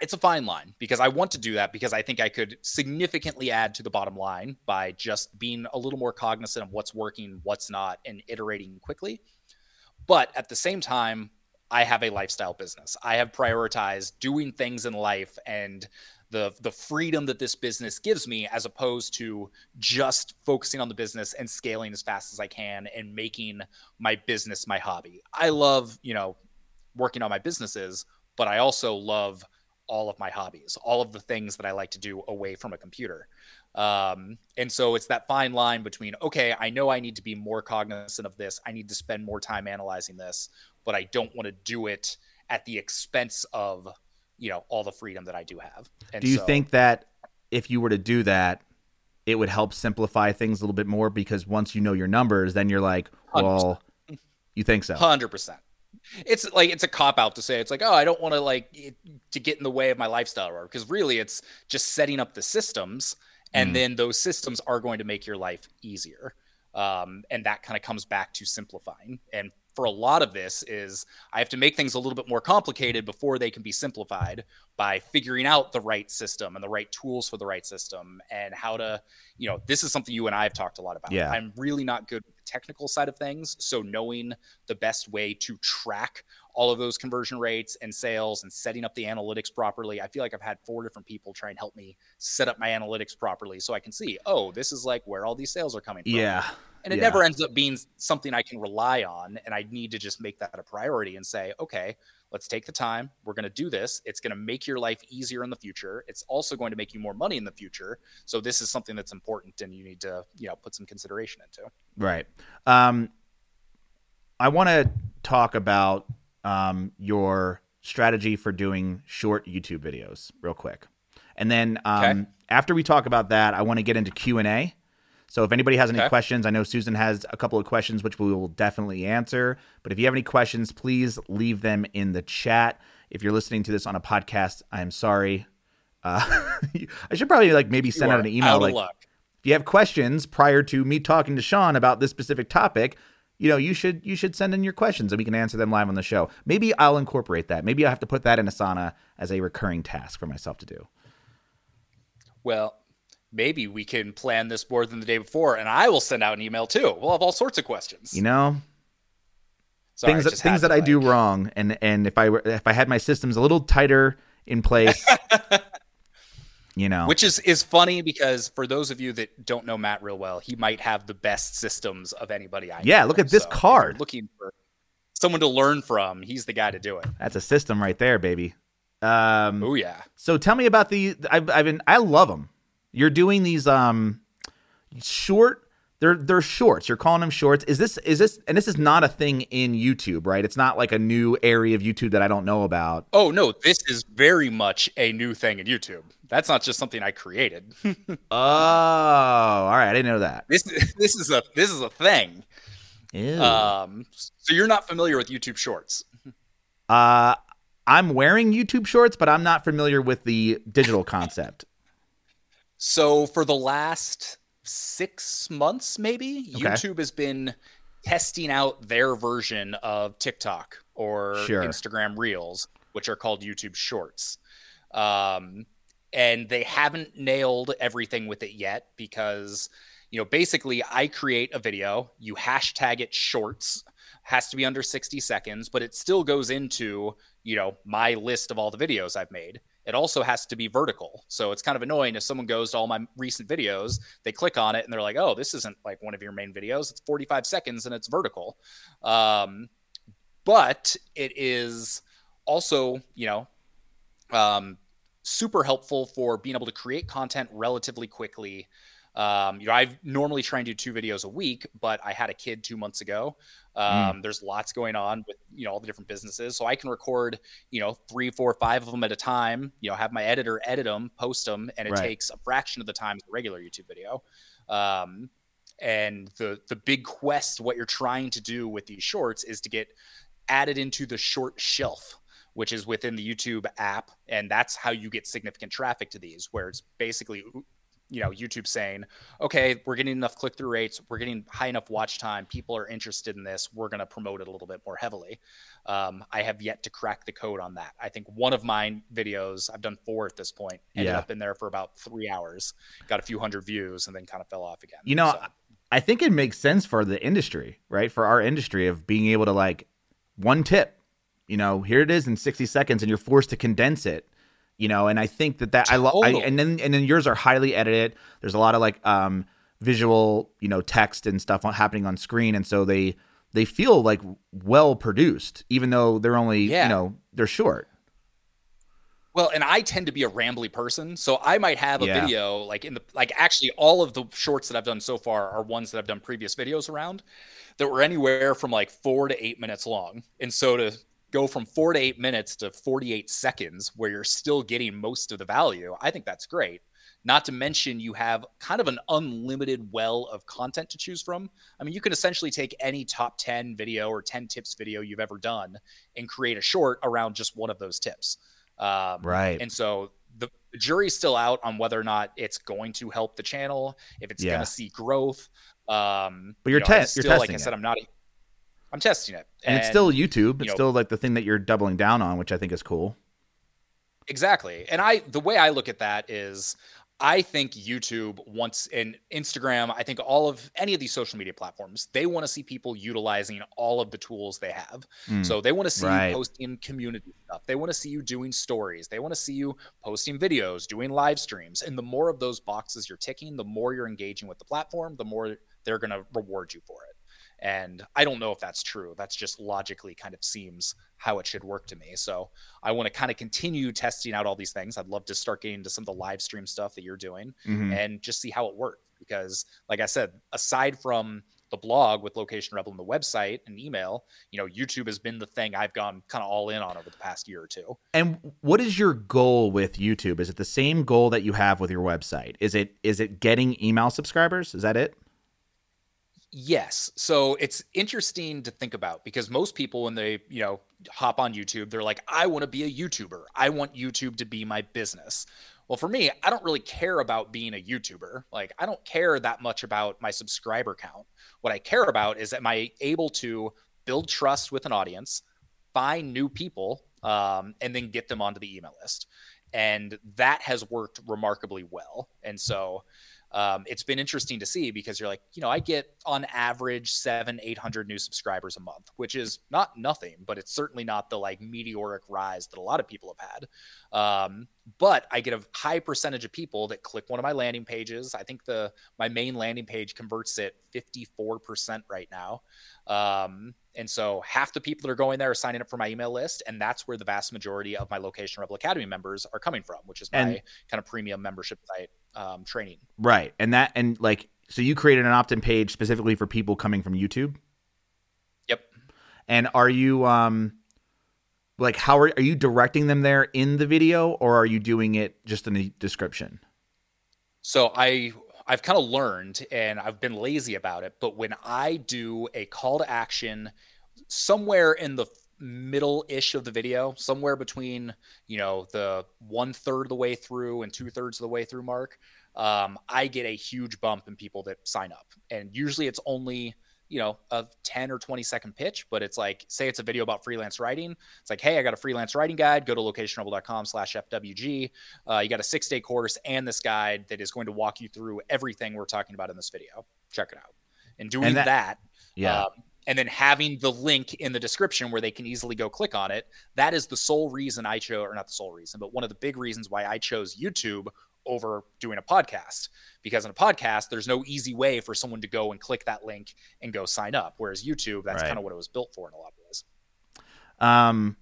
[SPEAKER 2] it's a fine line because I want to do that because I think I could significantly add to the bottom line by just being a little more cognizant of what's working, what's not, and iterating quickly. But at the same time, I have a lifestyle business. I have prioritized doing things in life and the the freedom that this business gives me as opposed to just focusing on the business and scaling as fast as I can and making my business my hobby. I love, you know, working on my businesses, but I also love all of my hobbies, all of the things that I like to do away from a computer. Um, and so it's that fine line between, okay, I know I need to be more cognizant of this. I need to spend more time analyzing this, but I don't want to do it at the expense of, you know, all the freedom that I do have. And
[SPEAKER 1] Do you
[SPEAKER 2] so-
[SPEAKER 1] think that if you were to do that, it would help simplify things a little bit more? Because once you know your numbers, then you're like, well, you think so?
[SPEAKER 2] Hundred percent. It's like it's a cop out to say it's like oh I don't want to like it, to get in the way of my lifestyle or because really it's just setting up the systems and
[SPEAKER 1] Mm.
[SPEAKER 2] then those systems are going to make your life easier. Um, and that kind of comes back to simplifying. And for a lot of this is I have to make things a little bit more complicated before they can be simplified by figuring out the right system and the right tools for the right system and how to, you know, this is something you and I have talked a lot about.
[SPEAKER 1] Yeah.
[SPEAKER 2] I'm really not good with the technical side of things. So knowing the best way to track all of those conversion rates and sales and setting up the analytics properly. I feel like I've had four different people try and help me set up my analytics properly so I can see, oh, this is like where all these sales are coming from.
[SPEAKER 1] Yeah.
[SPEAKER 2] And it
[SPEAKER 1] yeah.
[SPEAKER 2] never ends up being something I can rely on. And I need to just make that a priority and say, okay, let's take the time. We're going to do this. It's going to make your life easier in the future. It's also going to make you more money in the future. So this is something that's important and you need to, you know, put some consideration into.
[SPEAKER 1] Right. Um, I want to talk about um, your strategy for doing short YouTube videos real quick. And then um, okay. after we talk about that, I want to get into Q&A. So if anybody has any okay. questions, I know Susan has a couple of questions which we will definitely answer. But if you have any questions, please leave them in the chat. If you're listening to this on a podcast, I'm sorry. Uh, I should probably like maybe send out an email out like if you have questions prior to me talking to Sean about this specific topic, you know, you should you should send in your questions and we can answer them live on the show. Maybe I'll incorporate that. Maybe I have to put that in Asana as a recurring task for myself to do.
[SPEAKER 2] Well, maybe we can plan this more than the day before, and I will send out an email too. We'll have all sorts of questions.
[SPEAKER 1] You know, Sorry, things that things that I do wrong, and and if I were if I had my systems a little tighter in place. you know
[SPEAKER 2] which is is funny because for those of you that don't know matt real well he might have the best systems of anybody i
[SPEAKER 1] yeah know. look at this
[SPEAKER 2] so
[SPEAKER 1] card
[SPEAKER 2] looking for someone to learn from he's the guy to do it
[SPEAKER 1] that's a system right there baby um
[SPEAKER 2] oh yeah
[SPEAKER 1] so tell me about the i've, I've been i love them you're doing these um short they're they're shorts. You're calling them shorts. Is this is this and this is not a thing in YouTube, right? It's not like a new area of YouTube that I don't know about.
[SPEAKER 2] Oh no, this is very much a new thing in YouTube. That's not just something I created.
[SPEAKER 1] oh, all right. I didn't know that.
[SPEAKER 2] This this is a this is a thing.
[SPEAKER 1] Ew.
[SPEAKER 2] Um, so you're not familiar with YouTube Shorts?
[SPEAKER 1] Uh, I'm wearing YouTube Shorts, but I'm not familiar with the digital concept.
[SPEAKER 2] So for the last six months, maybe okay. YouTube has been testing out their version of TikTok or sure. Instagram Reels, which are called YouTube Shorts. Um, and they haven't nailed everything with it yet because, you know, basically I create a video, you hashtag it shorts, has to be under 60 seconds, but it still goes into, you know, my list of all the videos I've made it also has to be vertical. So it's kind of annoying if someone goes to all my recent videos, they click on it and they're like, oh, this isn't like one of your main videos. It's 45 seconds and it's vertical. Um, but it is also, you know, um, super helpful for being able to create content relatively quickly um, you know, I normally try and do two videos a week, but I had a kid two months ago. Hmm. Um, mm. There's lots going on with you know all the different businesses, so I can record you know three, four, five of them at a time. You know, have my editor edit them, post them, and it right. takes a fraction of the time as a regular YouTube video. Um, and the the big quest, what you're trying to do with these shorts, is to get added into the short shelf which is within the YouTube app. And that's how you get significant traffic to these, where it's basically you know youtube saying okay we're getting enough click-through rates we're getting high enough watch time people are interested in this we're going to promote it a little bit more heavily um, i have yet to crack the code on that i think one of my videos i've done four at this point ended yeah. up in there for about three hours got a few hundred views and then kind of fell off again
[SPEAKER 1] you know so. i think it makes sense for the industry right for our industry of being able to like one tip you know here it is in 60 seconds and you're forced to condense it you know and i think that that totally. i love and then and then yours are highly edited there's a lot of like um visual you know text and stuff happening on screen and so they they feel like well produced even though they're only yeah. you know they're short
[SPEAKER 2] well, and I tend to be a rambly person, so I might have a yeah. video like in the like actually all of the shorts that I've done so far are ones that I've done previous videos around that were anywhere from like 4 to 8 minutes long. And so to go from four to eight minutes to 48 seconds where you're still getting most of the value, I think that's great. Not to mention, you have kind of an unlimited well of content to choose from. I mean, you can essentially take any top 10 video or 10 tips video you've ever done and create a short around just one of those tips.
[SPEAKER 1] Um, right.
[SPEAKER 2] And so the, jury's still out on whether or not it's going to help the channel, if it's yeah. going to see growth. Um,
[SPEAKER 1] but you're, you know, te- you're testing. Like I
[SPEAKER 2] said,
[SPEAKER 1] it.
[SPEAKER 2] I'm not. I'm testing it,
[SPEAKER 1] and, and it's still YouTube. It's know, still like the thing that you're doubling down on, which I think is cool.
[SPEAKER 2] Exactly, and I the way I look at that is I think YouTube wants and Instagram, I think all of any of these social media platforms, they want to see people utilizing all of the tools they have. Mm, so they want to see right. you posting community stuff. They want to see you doing stories. They want to see you posting videos, doing live streams. And the more of those boxes you're ticking, the more you're engaging with the platform, the more they're going to reward you for it. And I don't know if that's true. That's just logically kind of seems how it should work to me. So I want to kind of continue testing out all these things. I'd love to start getting into some of the live stream stuff that you're doing mm-hmm. and just see how it works. Because, like I said, aside from the blog with Location Rebel and the website and email, you know, YouTube has been the thing I've gone kind of all in on over the past year or two.
[SPEAKER 1] And what is your goal with YouTube? Is it the same goal that you have with your website? Is it is it getting email subscribers? Is that it?
[SPEAKER 2] Yes. So it's interesting to think about because most people, when they, you know, hop on YouTube, they're like, I want to be a YouTuber. I want YouTube to be my business. Well, for me, I don't really care about being a YouTuber. Like, I don't care that much about my subscriber count. What I care about is am I able to build trust with an audience, find new people, um, and then get them onto the email list. And that has worked remarkably well. And so, um, it's been interesting to see because you're like, you know, I get on average seven, 800 new subscribers a month, which is not nothing, but it's certainly not the like meteoric rise that a lot of people have had. Um, but I get a high percentage of people that click one of my landing pages. I think the my main landing page converts at 54% right now. Um, and so half the people that are going there are signing up for my email list, and that's where the vast majority of my Location Rebel Academy members are coming from, which is my and, kind of premium membership site um, training.
[SPEAKER 1] Right, and that and like so you created an opt-in page specifically for people coming from YouTube.
[SPEAKER 2] Yep.
[SPEAKER 1] And are you um like how are are you directing them there in the video or are you doing it just in the description?
[SPEAKER 2] So I I've kind of learned and I've been lazy about it, but when I do a call to action somewhere in the middle ish of the video, somewhere between, you know, the one third of the way through and two thirds of the way through mark, um, I get a huge bump in people that sign up. And usually it's only, you know, a 10 or 20 second pitch, but it's like, say it's a video about freelance writing. It's like, hey, I got a freelance writing guide. Go to locationrebel.com slash FWG. Uh, you got a six day course and this guide that is going to walk you through everything we're talking about in this video. Check it out. And doing and that, that,
[SPEAKER 1] yeah. Um,
[SPEAKER 2] and then having the link in the description where they can easily go click on it. That is the sole reason I chose, or not the sole reason, but one of the big reasons why I chose YouTube over doing a podcast. Because in a podcast, there's no easy way for someone to go and click that link and go sign up. Whereas YouTube, that's right. kind of what it was built for in a lot of ways.
[SPEAKER 1] Um,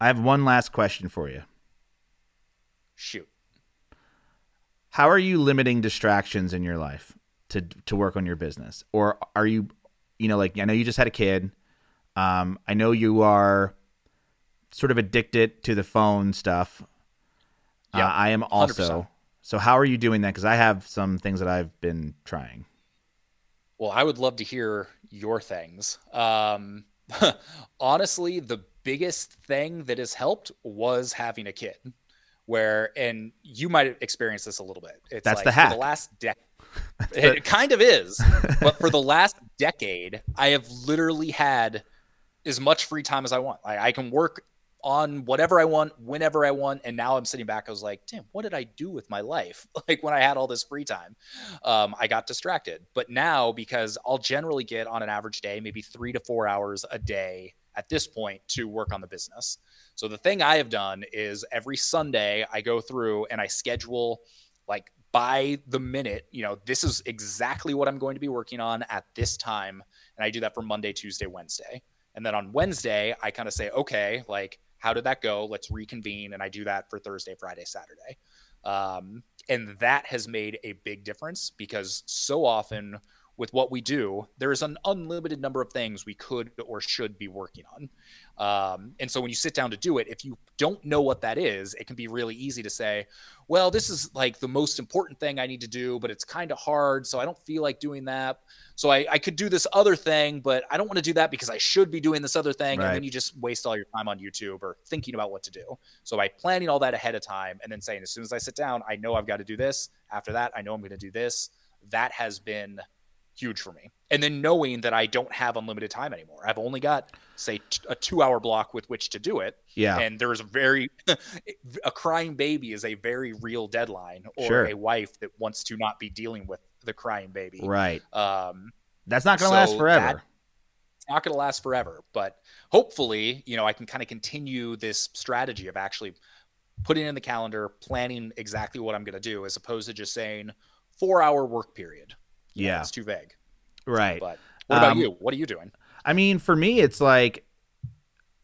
[SPEAKER 1] I have one last question for you.
[SPEAKER 2] Shoot.
[SPEAKER 1] How are you limiting distractions in your life to to work on your business, or are you you know, like I know you just had a kid. Um, I know you are sort of addicted to the phone stuff. Yeah, uh, I am also. 100%. So how are you doing that? Because I have some things that I've been trying.
[SPEAKER 2] Well, I would love to hear your things. Um, honestly, the biggest thing that has helped was having a kid. Where, and you might experience this a little bit.
[SPEAKER 1] It's That's like the hack.
[SPEAKER 2] the last decade it kind of is. but for the last decade, I have literally had as much free time as I want. I, I can work on whatever I want, whenever I want. And now I'm sitting back. I was like, damn, what did I do with my life? Like when I had all this free time, um, I got distracted. But now, because I'll generally get on an average day, maybe three to four hours a day at this point to work on the business. So the thing I have done is every Sunday I go through and I schedule like by the minute, you know, this is exactly what I'm going to be working on at this time. And I do that for Monday, Tuesday, Wednesday. And then on Wednesday, I kind of say, okay, like, how did that go? Let's reconvene. And I do that for Thursday, Friday, Saturday. Um, and that has made a big difference because so often with what we do, there is an unlimited number of things we could or should be working on. Um, and so when you sit down to do it, if you don't know what that is, it can be really easy to say, well, this is like the most important thing I need to do, but it's kind of hard. So I don't feel like doing that. So I, I could do this other thing, but I don't want to do that because I should be doing this other thing. Right. And then you just waste all your time on YouTube or thinking about what to do. So by planning all that ahead of time and then saying, as soon as I sit down, I know I've got to do this. After that, I know I'm going to do this. That has been huge for me. And then knowing that I don't have unlimited time anymore. I've only got say t- a two hour block with which to do it.
[SPEAKER 1] Yeah.
[SPEAKER 2] And there's a very a crying baby is a very real deadline or
[SPEAKER 1] Sure.
[SPEAKER 2] a wife that wants to not be dealing with the crying baby.
[SPEAKER 1] Right.
[SPEAKER 2] Um
[SPEAKER 1] That's not going to last forever.
[SPEAKER 2] that- it's not going to last forever, but hopefully, you know, I can kind of continue this strategy of actually putting in the calendar, planning exactly what I'm going to do, as opposed to just saying four hour work period.
[SPEAKER 1] Yeah.
[SPEAKER 2] it's too vague.
[SPEAKER 1] right.
[SPEAKER 2] But what about
[SPEAKER 1] Um,
[SPEAKER 2] you? What are you doing?
[SPEAKER 1] I mean, for me, it's like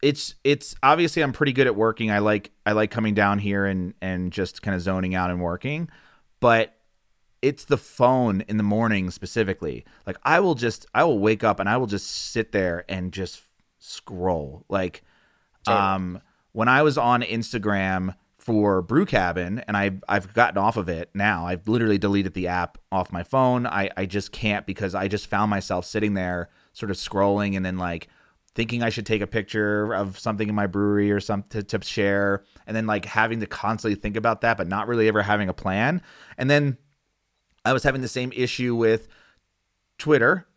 [SPEAKER 1] it's it's obviously I'm pretty good at working. I like I like coming down here and and just kind of zoning out and working, but it's the phone in the morning specifically. Like I will just I will wake up and I will just sit there and just scroll. Like
[SPEAKER 2] Totally.
[SPEAKER 1] um when I was on Instagram for Brew Cabin and I've I've gotten off of it now. I've literally deleted the app off my phone. I, I just can't because I just found myself sitting there sort of scrolling and then like thinking I should take a picture of something in my brewery or something to, to share and then like having to constantly think about that but not really ever having a plan. And then I was having the same issue with Twitter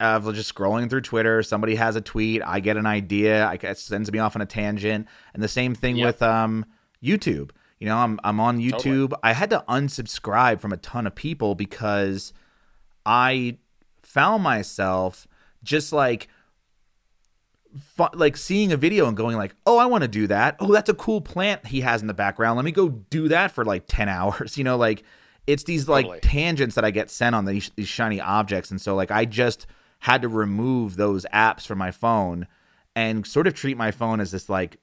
[SPEAKER 1] of just scrolling through Twitter. Somebody has a tweet, I get an idea, I it sends me off on a tangent, and the same thing
[SPEAKER 2] Yep.
[SPEAKER 1] with um YouTube. You know, I'm I'm on YouTube. I had to unsubscribe from a ton of people because I found myself just like like seeing a video and going like, "Oh, I want to do that. Oh, that's a cool plant he has in the background. Let me go do that for like 10 hours." You know, like it's these like
[SPEAKER 2] Totally.
[SPEAKER 1] tangents that I get sent on these these shiny objects and so like I just had to remove those apps from my phone and sort of treat my phone as this like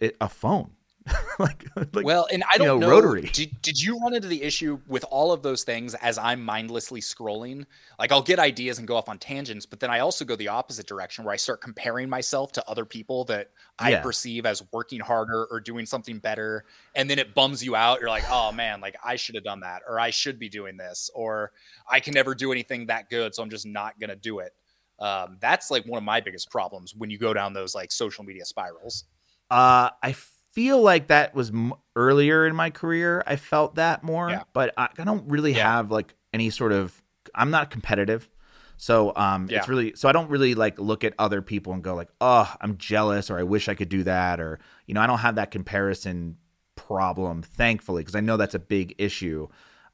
[SPEAKER 1] it, a phone. like, like
[SPEAKER 2] well, and I don't
[SPEAKER 1] know,
[SPEAKER 2] know.
[SPEAKER 1] rotary.
[SPEAKER 2] Did, did you run into the issue with all of those things as I'm mindlessly scrolling? Like I'll get ideas and go off on tangents, but then I also go the opposite direction where I start comparing myself to other people that I
[SPEAKER 1] Yeah.
[SPEAKER 2] perceive as working harder or doing something better. And then it bums you out. You're like, oh man, like I should have done that, or I should be doing this, or I can never do anything that good. So I'm just not going to do it. Um, that's like one of my biggest problems when you go down those like social media spirals.
[SPEAKER 1] Uh, I feel like that was m- earlier in my career. I felt that more,
[SPEAKER 2] Yeah.
[SPEAKER 1] but I, I don't really
[SPEAKER 2] Yeah.
[SPEAKER 1] have like any sort of. I'm not competitive, so um,
[SPEAKER 2] Yeah.
[SPEAKER 1] it's really so I don't really like look at other people and go like, oh, I'm jealous or I wish I could do that or you know I don't have that comparison problem, thankfully, because I know that's a big issue.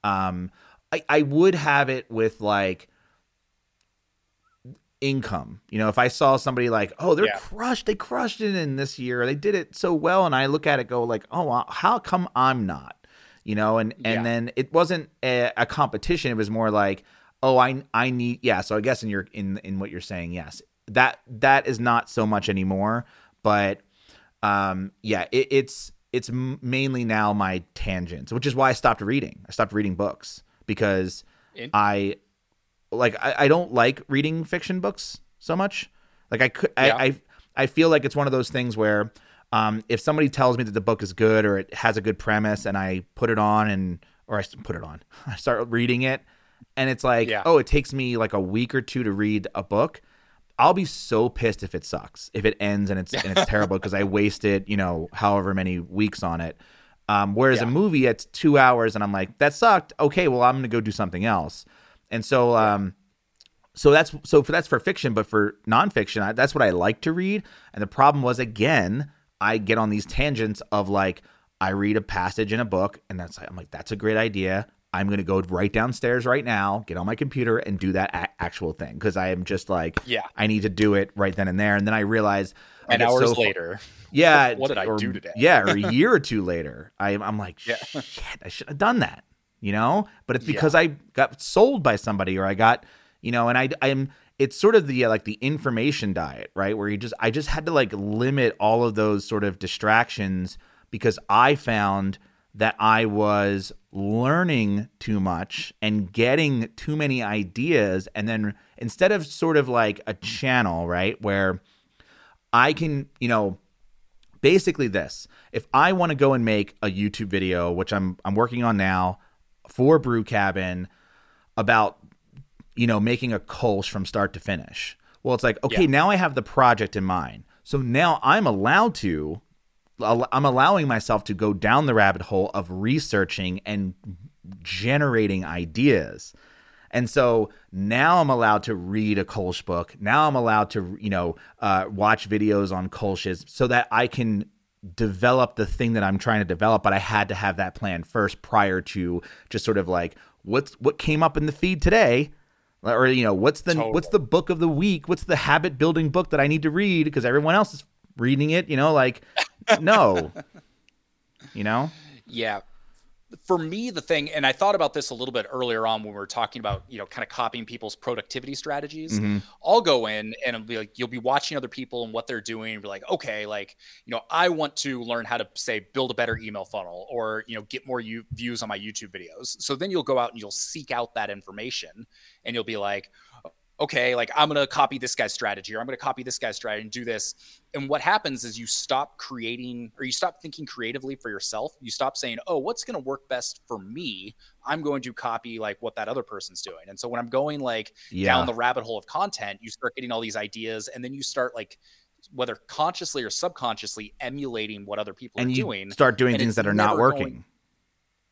[SPEAKER 1] Um, I I would have it with like income. You know, if I saw somebody like, oh, they're
[SPEAKER 2] Yeah.
[SPEAKER 1] crushed, they crushed it in this year, they did it so well, and I look at it, go like, oh, how come I'm not? You know, and and
[SPEAKER 2] Yeah.
[SPEAKER 1] then it wasn't a, a competition; it was more like, oh, I I need, yeah. So I guess in your in in what you're saying, yes, that that is not so much anymore, but um, yeah, it, it's it's mainly now my tangents, which is why I stopped reading. I stopped reading books because I like I, I don't like reading fiction books so much. Like I could
[SPEAKER 2] Yeah.
[SPEAKER 1] I, I I feel like it's one of those things where um, if somebody tells me that the book is good or it has a good premise and I put it on and or I put it on, I start reading it and it's like,
[SPEAKER 2] Yeah.
[SPEAKER 1] oh, it takes me like a week or two to read a book. I'll be so pissed if it sucks, if it ends and it's and it's terrible because I wasted, you know, however many weeks on it. Um, whereas a movie, it's two hours, and I'm like, that sucked. Okay, well, I'm gonna go do something else. And so, um, so that's so for that's for fiction, but for nonfiction, I, that's what I like to read. And the problem was again, I get on these tangents of like I read a passage in a book, and that's I'm like that's a great idea. I'm gonna go right downstairs right now, get on my computer, and do that a- actual thing because I am just like
[SPEAKER 2] Yeah.
[SPEAKER 1] I need to do it right then and there. And then I realize I
[SPEAKER 2] And hours
[SPEAKER 1] so
[SPEAKER 2] later.
[SPEAKER 1] yeah.
[SPEAKER 2] What did I do today?
[SPEAKER 1] Yeah, or a year or two later, I, I'm like,
[SPEAKER 2] Yeah.
[SPEAKER 1] shit, I should have done that, you know. But it's
[SPEAKER 2] Yeah.
[SPEAKER 1] because I got sold by somebody, or I got, you know, and I, I'm. It's sort of the uh, like the information diet, right? Where you just, I just had to like limit all of those sort of distractions because I found that I was learning too much and getting too many ideas, and then instead of sort of like a channel, right, where I can, you know, basically this. If I want to go and make a YouTube video, which I'm I'm working on now for Brew Cabin about you know, making a Kolsch from start to finish. Well, it's like, okay,
[SPEAKER 2] Yeah.
[SPEAKER 1] now I have the project in mind. So now I'm allowed to I'm allowing myself to go down the rabbit hole of researching and generating ideas. And so now I'm allowed to read a Kolsch book. Now I'm allowed to, you know, uh, watch videos on Kolsch's so that I can develop the thing that I'm trying to develop. But I had to have that plan first prior to just sort of like what's what came up in the feed today? Or you know what's the totally. what's the book of the week? What's the habit building book that i need to read? Because everyone else is reading it you know like no. You know?
[SPEAKER 2] Yeah for me the thing and i thought about this a little bit earlier on when we were talking about you know kind of copying people's productivity strategies mm-hmm. i'll go in and it'll be like you'll be watching other people and what they're doing and be like okay like you know i want to learn how to say build a better email funnel or you know get more u- views on my youtube videos so then you'll go out and you'll seek out that information and you'll be like okay, like I'm going to copy this guy's strategy or I'm going to copy this guy's strategy and do this. And what happens is you stop creating or you stop thinking creatively for yourself. You stop saying, oh, what's going to work best for me? I'm going to copy like what that other person's doing. And so when I'm going like yeah. down the rabbit hole of content, you start getting all these ideas and then you start like, whether consciously or subconsciously emulating what other people
[SPEAKER 1] and
[SPEAKER 2] are
[SPEAKER 1] you
[SPEAKER 2] doing.
[SPEAKER 1] Start doing things that are not working.
[SPEAKER 2] Going,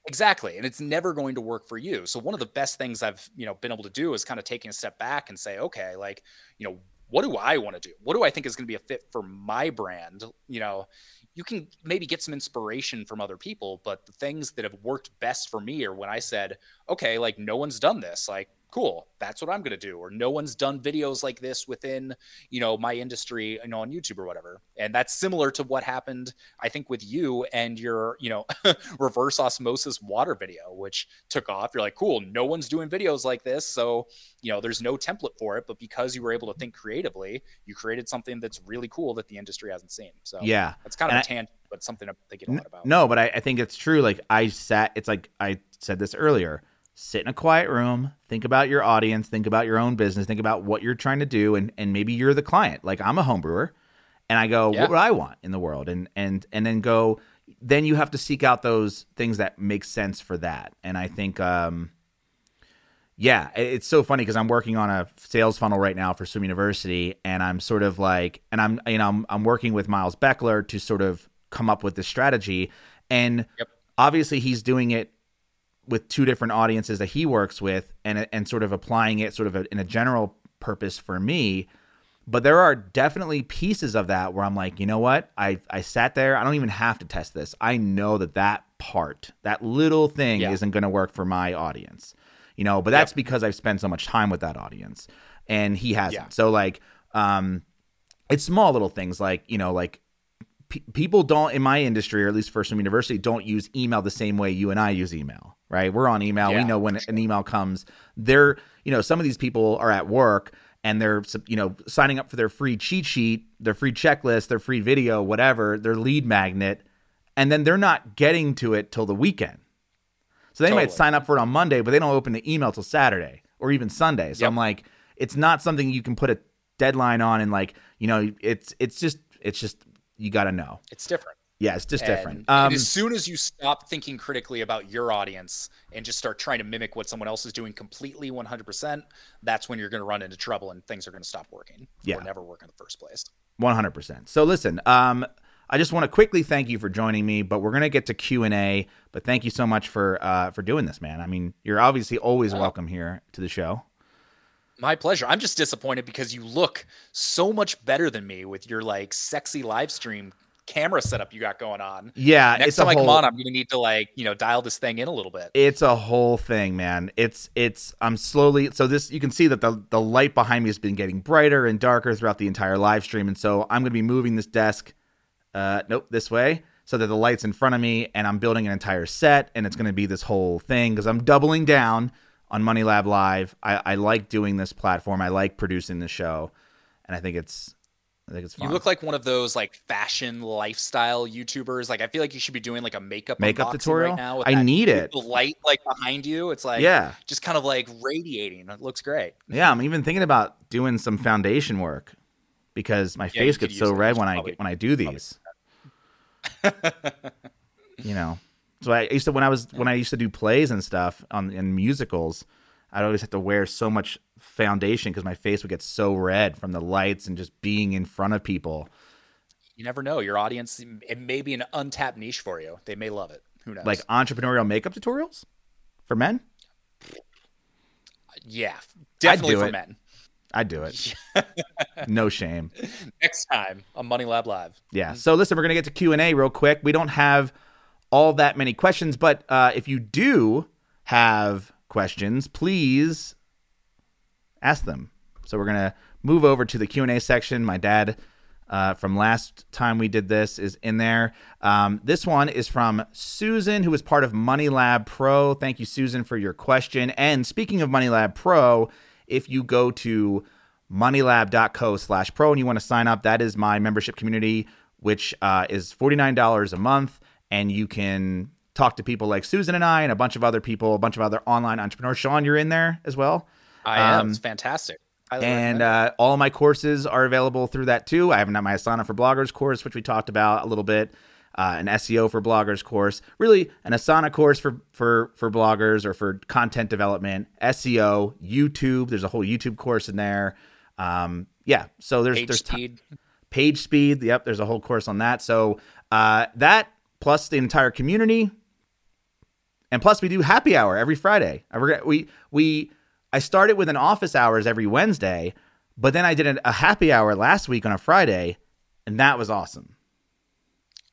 [SPEAKER 2] Exactly. And it's never going to work for you. So one of the best things I've, you know, been able to do is kind of taking a step back and say, okay, like, you know, what do I want to do? What do I think is going to be a fit for my brand? You know, you can maybe get some inspiration from other people, but the things that have worked best for me are when I said, okay, like no one's done this. Like cool that's what i'm going to do or no one's done videos like this within you know my industry you know on youtube or whatever. And that's similar to what happened i think with you and your you know reverse osmosis water video which took off. You're like cool no one's doing videos like this so you know there's no template for it but because you were able to think creatively you created something that's really cool that the industry hasn't seen. So
[SPEAKER 1] yeah.
[SPEAKER 2] that's kind of and a tangent but something i'm thinking a lot about.
[SPEAKER 1] no but I, I think it's true like i sat it's like i said this earlier sit in a quiet room, think about your audience, think about your own business, think about what you're trying to do, and and maybe you're the client. Like I'm a home brewer, and I go, yeah. what would I want in the world, and and and then go. Then you have to seek out those things that make sense for that, and I think. um yeah, it's so funny because I'm working on a sales funnel right now for Swim University, and I'm sort of like, and I'm you know I'm, I'm working with Miles Beckler to sort of come up with this strategy, and yep. obviously he's doing it with two different audiences that he works with and and sort of applying it sort of a, in a general purpose for me but there are definitely pieces of that where I'm like, you know what? I I sat there. I don't even have to test this. I know that that part, that little thing, yeah. isn't going to work for my audience. You know, but that's yep. because I've spent so much time with that audience, and he hasn't. Yeah. So like, um, it's small little things like you know, like people don't in my industry, or at least First University, don't use email the same way you and I use email right? We're on email. Yeah. We know when an email comes. They're, you know, some of these people are at work and they're, you know, signing up for their free cheat sheet, their free checklist, their free video, whatever, their lead magnet, and then they're not getting to it till the weekend. So they totally. might sign up for it on Monday, but they don't open the email till Saturday or even Sunday. So yep. I'm like, it's not something you can put a deadline on and like, you know, it's it's just it's just you got to know.
[SPEAKER 2] It's different.
[SPEAKER 1] Yeah, it's just
[SPEAKER 2] and,
[SPEAKER 1] different.
[SPEAKER 2] Um, as soon as you stop thinking critically about your audience and just start trying to mimic what someone else is doing completely 100%, that's when you're going to run into trouble and things are going to stop working yeah. or never work in the first place.
[SPEAKER 1] 100%. So listen, um, I just want to quickly thank you for joining me, but we're going to get to Q&A, but thank you so much for uh, for doing this, man. I mean, you're obviously always welcome here to the show.
[SPEAKER 2] My pleasure. I'm just disappointed because you look so much better than me with your like sexy live stream camera setup you got going on.
[SPEAKER 1] Yeah,
[SPEAKER 2] next time I whole, come on, I'm gonna need to like you know dial this thing in a little bit.
[SPEAKER 1] It's a whole thing, man. It's it's I'm slowly so this you can see that the the light behind me has been getting brighter and darker throughout the entire live stream, and so I'm gonna be moving this desk, uh, nope, this way. So that the light's in front of me, and I'm building an entire set, and it's going to be this whole thing because I'm doubling down on Money Lab Live. I, I like doing this platform. I like producing the show, and I think it's I think it's fun.
[SPEAKER 2] You look like one of those like fashion lifestyle YouTubers. Like I feel like you should be doing like a makeup
[SPEAKER 1] makeup tutorial
[SPEAKER 2] right now.
[SPEAKER 1] I need it.
[SPEAKER 2] Light like behind you. It's like
[SPEAKER 1] yeah,
[SPEAKER 2] just kind of like radiating. It looks great.
[SPEAKER 1] Yeah, I'm even thinking about doing some foundation work because my yeah, face gets so red when I when I do these. you know, so I used to when I was when I used to do plays and stuff on in musicals. I'd always have to wear so much foundation because my face would get so red from the lights and just being in front of people.
[SPEAKER 2] You never know. Your audience, it may be an untapped niche for you. They may love it. Who knows?
[SPEAKER 1] Like entrepreneurial makeup tutorials for men?
[SPEAKER 2] yeah, definitely for
[SPEAKER 1] it.
[SPEAKER 2] men.
[SPEAKER 1] I'd do it. no shame.
[SPEAKER 2] Next time on Money Lab Live.
[SPEAKER 1] Yeah. So listen, we're gonna get to Q and A real quick. We don't have all that many questions, but uh, if you do have questions, please ask them. So we're gonna move over to the Q and A section. My dad. Uh, from last time we did this is in there. Um, this one is from Susan, who is part of Money Lab Pro. Thank you, Susan, for your question. And speaking of Money Lab Pro, if you go to moneylab.co slash pro and you want to sign up, that is my membership community, which uh, is $49 a month. And you can talk to people like Susan and I and a bunch of other people, a bunch of other online entrepreneurs. Sean, you're in there as well.
[SPEAKER 2] I am.
[SPEAKER 1] Um,
[SPEAKER 2] It's fantastic. Highly
[SPEAKER 1] and uh, all of my courses are available through that too. I have my Asana for Bloggers course, which we talked about a little bit, uh, an SEO for Bloggers course, really an Asana course for for for bloggers or for content development, SEO, YouTube. There's a whole YouTube course in there. Um, yeah, so there's
[SPEAKER 2] page
[SPEAKER 1] there's
[SPEAKER 2] speed.
[SPEAKER 1] page speed. Yep, there's a whole course on that. So uh, that plus the entire community, and plus we do happy hour every Friday. I regret we we I started with an office hours every Wednesday, but then I did a happy hour last week on a Friday, and that was awesome.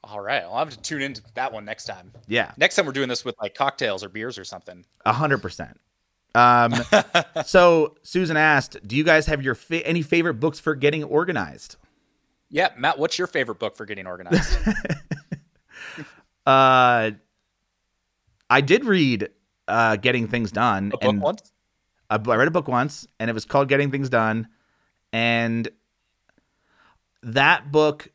[SPEAKER 2] All right. I'll have to tune into that one next time.
[SPEAKER 1] Yeah,
[SPEAKER 2] Next time we're doing this with like cocktails or beers or something.
[SPEAKER 1] a hundred percent. Um, so Susan asked, "Do you guys have your fa- any favorite books for getting organized?"
[SPEAKER 2] Yeah, Matt, what's your favorite book for getting organized?
[SPEAKER 1] Uh, I did read uh, "Getting Things Done,"
[SPEAKER 2] A book
[SPEAKER 1] and
[SPEAKER 2] once?
[SPEAKER 1] I I read a book once, and it was called "Getting Things Done," and that book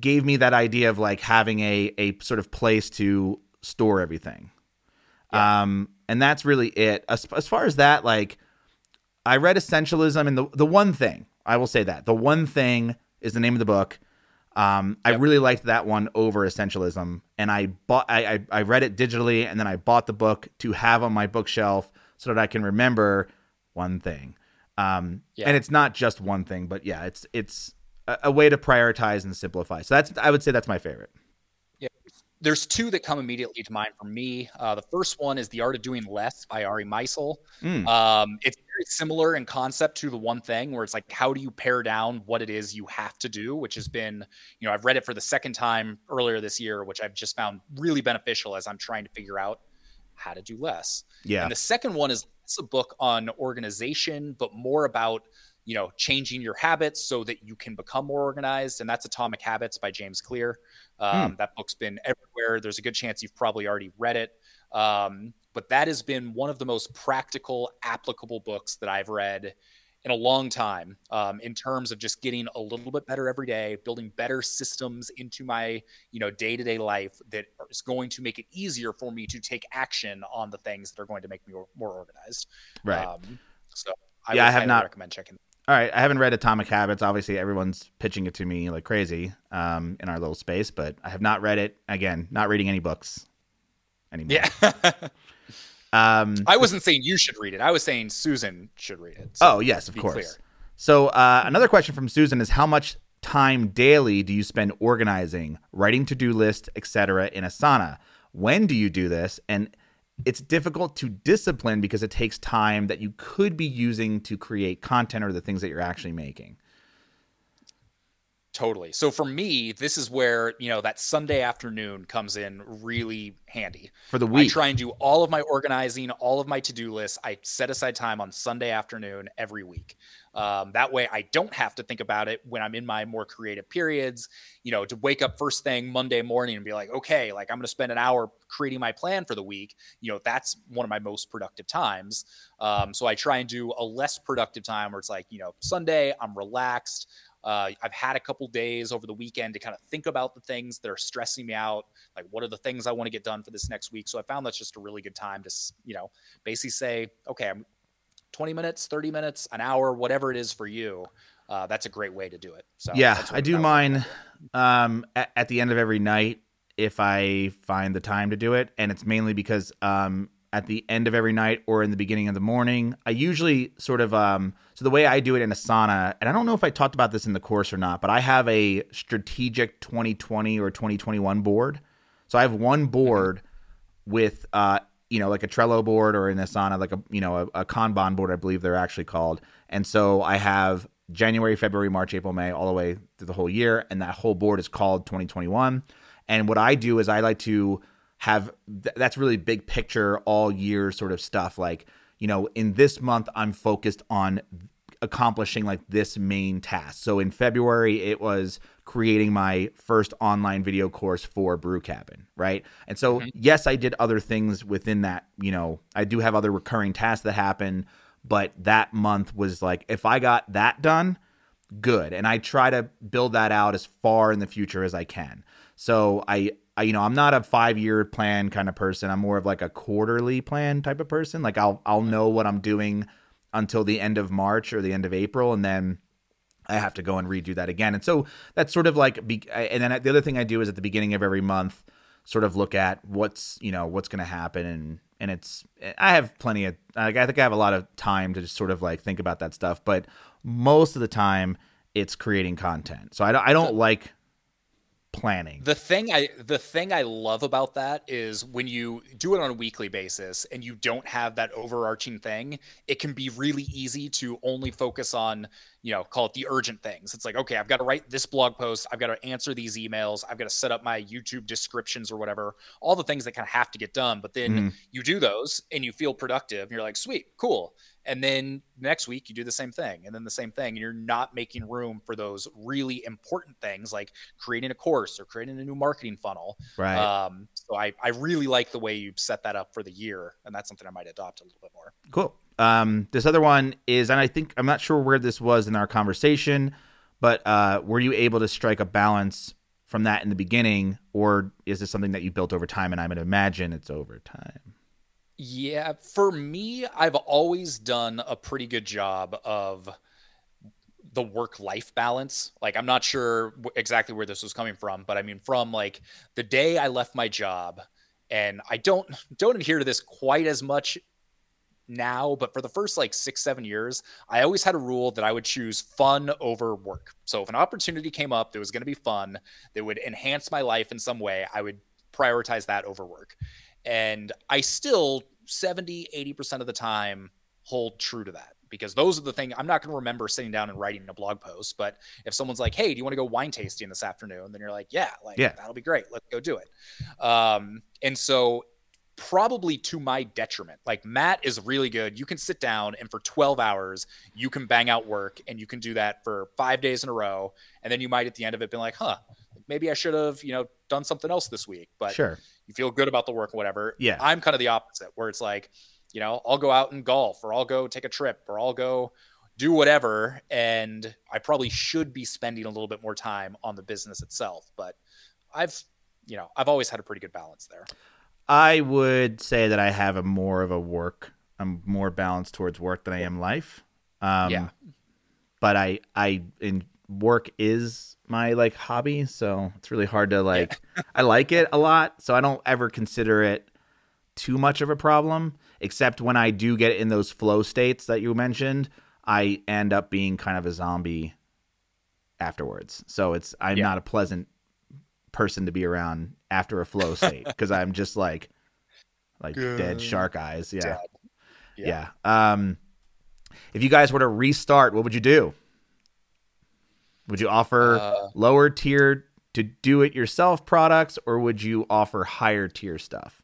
[SPEAKER 1] gave me that idea of like having a a sort of place to store everything. Um, and that's really it. As, as far as that, like, I read Essentialism, and the the one thing I will say that the one thing is the name of the book. Um, I really liked that one over Essentialism, and I bought I, I I read it digitally, and then I bought the book to have on my bookshelf so that I can remember one thing. Um,
[SPEAKER 2] Yeah.
[SPEAKER 1] and it's not just one thing, but yeah, it's it's a, a way to prioritize and simplify. So that's I would say that's my favorite.
[SPEAKER 2] Yeah, there's two that come immediately to mind for me. Uh, the first one is The Art of Doing Less by Ari Meisel.
[SPEAKER 1] Mm.
[SPEAKER 2] Um, it's very similar in concept to the one thing where it's like, how do you pare down what it is you have to do? Which has been, you know, I've read it for the second time earlier this year, which I've just found really beneficial as I'm trying to figure out how to do less.
[SPEAKER 1] Yeah,
[SPEAKER 2] And the second one is it's a book on organization, but more about you know changing your habits so that you can become more organized. And that's Atomic Habits by James Clear. Um, That book's been everywhere. There's a good chance you've probably already read it. Um, but that has been one of the most practical, applicable books that I've read in a long time um, in terms of just getting a little bit better every day, building better systems into my you know day to day life that is going to make it easier for me to take action on the things that are going to make me more- more organized.
[SPEAKER 1] right.
[SPEAKER 2] Um, so I
[SPEAKER 1] Yeah, I have not-
[SPEAKER 2] recommend checking.
[SPEAKER 1] All right, I haven't read Atomic Habits. Obviously, everyone's pitching it to me like crazy um, in our little space, but I have not read it. Again, not reading any books anymore.
[SPEAKER 2] Yeah,
[SPEAKER 1] Um,
[SPEAKER 2] I wasn't saying you should read it. I was saying Susan should read it. So
[SPEAKER 1] oh yes, of course.
[SPEAKER 2] clear.
[SPEAKER 1] So uh, another question from Susan is: How much time daily do you spend organizing, writing to-do lists, etc. in Asana? When do you do this? And it's difficult to discipline because it takes time that you could be using to create content or the things that you're actually making.
[SPEAKER 2] Totally. So for me, this is where, you know, that Sunday afternoon comes in really handy.
[SPEAKER 1] For the week.
[SPEAKER 2] I try and do all of my organizing, all of my to-do lists. I set aside time on Sunday afternoon every week. Um, that way I don't have to think about it when I'm in my more creative periods, you know, to wake up first thing Monday morning and be like, okay, like I'm going to spend an hour creating my plan for the week. You know, that's one of my most productive times. Um, so I try and do a less productive time where it's like, you know, Sunday, I'm relaxed. Uh, I've had a couple days over the weekend to kind of think about the things that are stressing me out. Like, what are the things I want to get done for this next week? So I found that's just a really good time to, you know, basically say, okay, I'm 20 minutes, 30 minutes, an hour, whatever it is for you. Uh, that's a great way to do it. So
[SPEAKER 1] yeah, I do mine um, at, at the end of every night if I find the time to do it, and it's mainly because um, at the end of every night or in the beginning of the morning, I usually sort of um, so the way I do it in Asana, and I don't know if I talked about this in the course or not, but I have a strategic 2020 or 2021 board. So I have one board with uh, you know, like a Trello board or in Asana, like a you know a, a Kanban board, I believe they're actually called. And so I have January, February, March, April, May, all the way through the whole year, and that whole board is called 2021. And what I do is I like to have th- that's really big picture all year sort of stuff. Like you know, in this month I'm focused on accomplishing like this main task. So in February, it was creating my first online video course for Brew Cabin, right? And so, yes, I did other things within that. You know, I do have other recurring tasks that happen, but that month was like, if I got that done, good. And I try to build that out as far in the future as I can. So I you know, I'm not a five year plan kind of person. I'm more of like a quarterly plan type of person. Like I'll, I'll know what I'm doing until the end of March or the end of April, and then I have to go and redo that again. And so that's sort of like, and then the other thing I do is at the beginning of every month, sort of look at what's you know what's going to happen, and and it's I have plenty of like I think I have a lot of time to just sort of like think about that stuff, but most of the time it's creating content. So I don't I don't like planning.
[SPEAKER 2] The thing I the thing I love about that is when you do it on a weekly basis and you don't have that overarching thing, it can be really easy to only focus on, you know, call it the urgent things. It's like, okay, I've got to write this blog post, I've got to answer these emails, I've got to set up my YouTube descriptions or whatever, all the things that kind of have to get done. But then mm. you do those and you feel productive and you're like, sweet, cool and then next week you do the same thing and then the same thing and you're not making room for those really important things like creating a course or creating a new marketing funnel.
[SPEAKER 1] Right.
[SPEAKER 2] Um, so I, I really like the way you set that up for the year and that's something i might adopt a little bit more.
[SPEAKER 1] Cool. Um, this other one is and i think i'm not sure where this was in our conversation but uh, were you able to strike a balance from that in the beginning or is this something that you built over time? And i would imagine it's over time
[SPEAKER 2] yeah, for me, I've always done a pretty good job of the work life balance. Like, I'm not sure exactly where this was coming from, but I mean, from like the day I left my job, and I don't don't adhere to this quite as much now, but for the first like six, seven years, I always had a rule that I would choose fun over work. So if an opportunity came up that was going to be fun, that would enhance my life in some way, I would prioritize that over work. And I still 70, 80% of the time hold true to that because those are the thing I'm not going to remember sitting down and writing a blog post. But if someone's like, "Hey, do you want to go wine tasting this afternoon?" Then you're like, "Yeah, like yeah. that'll be great. Let's go do it." Um, and so, probably to my detriment, like Matt is really good. You can sit down and for 12 hours you can bang out work, and you can do that for five days in a row, and then you might at the end of it be like, "Huh, maybe I should have, you know, done something else this week." But
[SPEAKER 1] sure
[SPEAKER 2] you feel good about the work, whatever.
[SPEAKER 1] Yeah.
[SPEAKER 2] I'm kind of the opposite, where it's like, you know, I'll go out and golf, or I'll go take a trip, or I'll go do whatever, and I probably should be spending a little bit more time on the business itself. But I've, you know, I've always had a pretty good balance there.
[SPEAKER 1] I would say that I have a more of a work. I'm more balanced towards work than I am life. Um, yeah. But I, I, in work is my like hobby, so it's really hard to like. Yeah. I like it a lot, so I don't ever consider it too much of a problem. Except when I do get in those flow states that you mentioned, I end up being kind of a zombie afterwards. So it's I'm yeah. not a pleasant person to be around after a flow state because I'm just like like Good. dead shark eyes. Yeah. yeah. Yeah. Um if you guys were to restart, what would you do? Would you offer uh, lower tier to do it yourself products or would you offer higher tier stuff?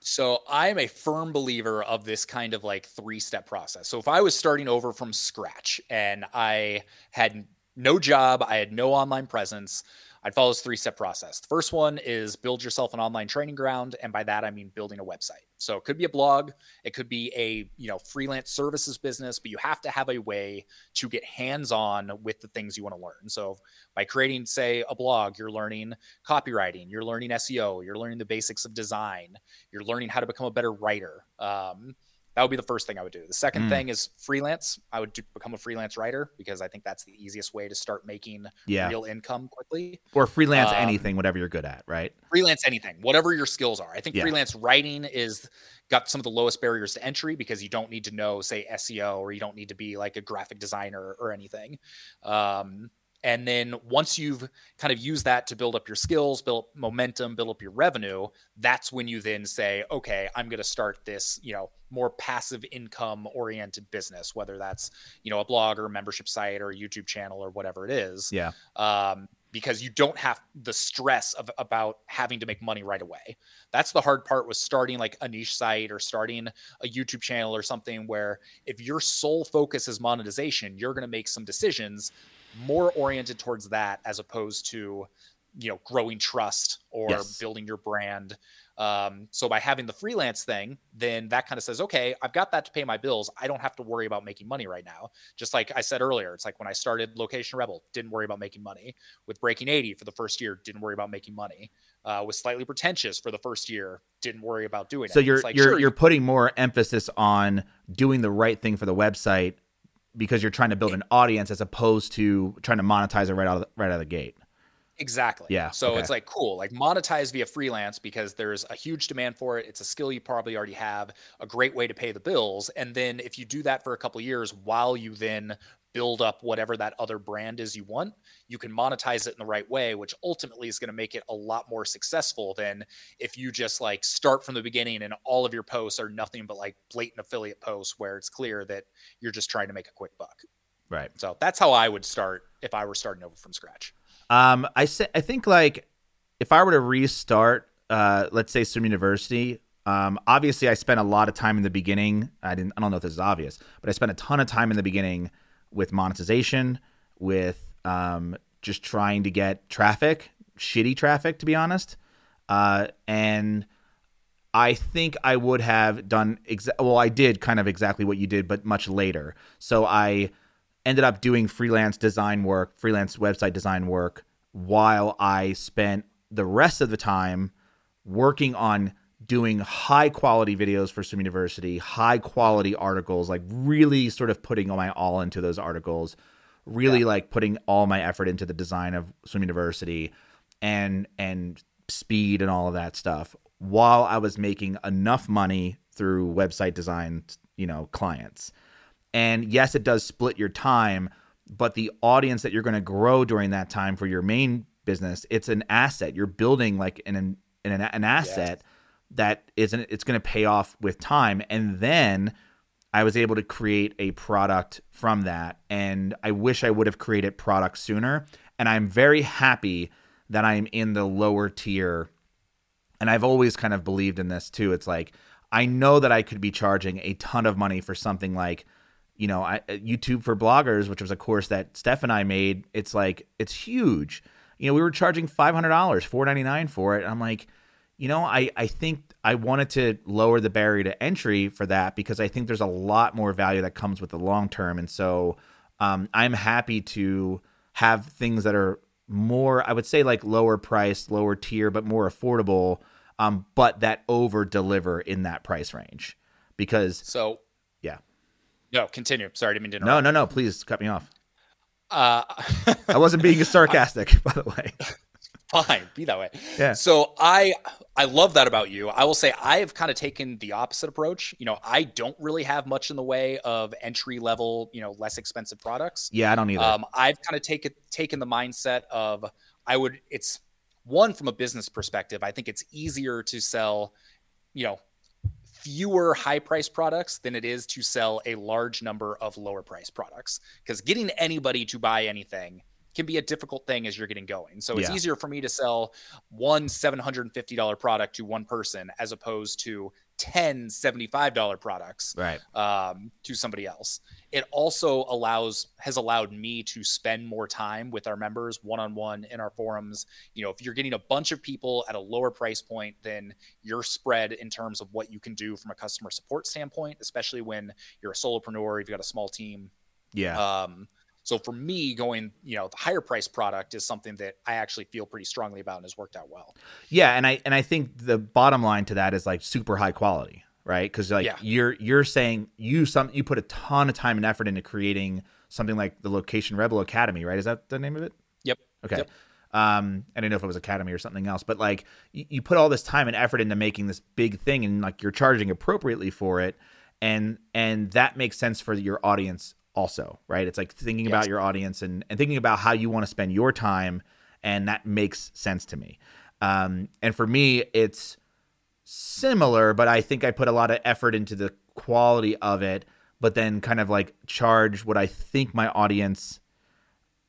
[SPEAKER 2] So I'm a firm believer of this kind of like three step process. So if I was starting over from scratch and I had no job, I had no online presence, I'd follow this three step process. The first one is build yourself an online training ground. And by that, I mean building a website. So it could be a blog, it could be a, you know, freelance services business, but you have to have a way to get hands on with the things you want to learn. So by creating, say, a blog, you're learning copywriting, you're learning SEO, you're learning the basics of design, you're learning how to become a better writer. Um, that would be the first thing I would do. The second mm. thing is freelance. I would do, become a freelance writer because I think that's the easiest way to start making yeah. real income quickly.
[SPEAKER 1] Or freelance um, anything, whatever you're good at, right?
[SPEAKER 2] Freelance anything, whatever your skills are. I think yeah. freelance writing is got some of the lowest barriers to entry because you don't need to know, say, SEO or you don't need to be like a graphic designer or anything. Um, And then once you've kind of used that to build up your skills, build momentum, build up your revenue, that's when you then say, okay, I'm going to start this, you know, more passive income oriented business, whether that's, you know, a blog or a membership site or a YouTube channel or whatever it is.
[SPEAKER 1] Yeah.
[SPEAKER 2] Um, because you don't have the stress of about having to make money right away. That's the hard part with starting like a niche site or starting a YouTube channel or something where if your sole focus is monetization, you're going to make some decisions more oriented towards that as opposed to you know growing trust or yes. building your brand um, so by having the freelance thing, then that kind of says, okay, I've got that to pay my bills. I don't have to worry about making money right now. Just like I said earlier, it's like when I started Location Rebel, didn't worry about making money. With Breaking 80 for the first year, didn't worry about making money. Uh, with Slightly Pretentious for the first year, didn't worry about doing
[SPEAKER 1] so
[SPEAKER 2] it.
[SPEAKER 1] So you're
[SPEAKER 2] like,
[SPEAKER 1] you're
[SPEAKER 2] sure,
[SPEAKER 1] you're putting more emphasis on doing the right thing for the website because you're trying to build an audience as opposed to trying to monetize it right out of the, right out of the gate.
[SPEAKER 2] Exactly.
[SPEAKER 1] Yeah.
[SPEAKER 2] So
[SPEAKER 1] okay.
[SPEAKER 2] it's like cool, like monetize via freelance because there's a huge demand for it. It's a skill you probably already have, a great way to pay the bills. And then if you do that for a couple years while you then build up whatever that other brand is you want, you can monetize it in the right way, which ultimately is going to make it a lot more successful than if you just like start from the beginning and all of your posts are nothing but like blatant affiliate posts where it's clear that you're just trying to make a quick buck.
[SPEAKER 1] Right.
[SPEAKER 2] So that's how I would start if I were starting over from scratch.
[SPEAKER 1] Um, I say, I think like if I were to restart, uh, let's say Swim University, um, obviously I spent a lot of time in the beginning. I didn't, I don't know if this is obvious, but I spent a ton of time in the beginning with monetization, with um, just trying to get traffic, shitty traffic, to be honest. Uh, and I think I would have done exa- well. I did kind of exactly what you did, but much later. So I ended up doing freelance design work, freelance website design work, while I spent the rest of the time working on doing high quality videos for Swim University, high quality articles, like really sort of putting all my all into those articles, really yeah. like putting all my effort into the design of Swim University and and speed and all of that stuff while I was making enough money through website design, you know, clients. And yes, it does split your time, but the audience that you're going to grow during that time for your main business, it's an asset. You're building like an an, an asset yes. That isn't it's going to pay off with time. And then I was able to create a product from that. And I wish I would have created product sooner. And I'm very happy that I'm in the lower tier. And I've always kind of believed in this too. It's like I know that I could be charging a ton of money for something like you know, I, uh, YouTube for bloggers, which was a course that Steph and I made, it's like it's huge. You know, we were charging five hundred dollars, four ninety nine for it. I'm like, you know, I I think I wanted to lower the barrier to entry for that because I think there's a lot more value that comes with the long term, and so um, I'm happy to have things that are more, I would say, like lower price, lower tier, but more affordable, um, but that over deliver in that price range because
[SPEAKER 2] so
[SPEAKER 1] yeah
[SPEAKER 2] no, continue. Sorry, I didn't mean to
[SPEAKER 1] interrupt. No, no, no. Please cut me off.
[SPEAKER 2] Uh,
[SPEAKER 1] I wasn't being sarcastic, by the way.
[SPEAKER 2] Fine, be that way.
[SPEAKER 1] Yeah.
[SPEAKER 2] So I I love that about you. I will say I have kind of taken the opposite approach. You know, I don't really have much in the way of entry level, you know, less expensive products.
[SPEAKER 1] Yeah, I don't either. Um,
[SPEAKER 2] I've kind of taken taken the mindset of I would. It's one from a business perspective. I think it's easier to sell, you know, fewer high price products than it is to sell a large number of lower price products because getting anybody to buy anything can be a difficult thing as you're getting going. So it's yeah. easier for me to sell one $750 product to one person as opposed to 10 $75 products
[SPEAKER 1] right.
[SPEAKER 2] um, to somebody else. It also allows has allowed me to spend more time with our members one on one in our forums. You know, if you're getting a bunch of people at a lower price point, then you're spread in terms of what you can do from a customer support standpoint, especially when you're a solopreneur, you've got a small team.
[SPEAKER 1] Yeah.
[SPEAKER 2] Um, so for me, going you know the higher price product is something that I actually feel pretty strongly about and has worked out well.
[SPEAKER 1] Yeah, and I and I think the bottom line to that is like super high quality, right? Because like yeah. you're you're saying you some you put a ton of time and effort into creating something like the Location Rebel Academy, right? Is that the name of it?
[SPEAKER 2] Yep.
[SPEAKER 1] Okay.
[SPEAKER 2] Yep.
[SPEAKER 1] Um, I didn't know if it was Academy or something else, but like you, you put all this time and effort into making this big thing, and like you're charging appropriately for it, and and that makes sense for your audience also, right? It's like thinking
[SPEAKER 2] Yes.
[SPEAKER 1] about your audience and, and thinking about how you want to spend your time, and that makes sense to me. Um, and for me, it's similar, but I think I put a lot of effort into the quality of it, but then kind of like charge what I think my audience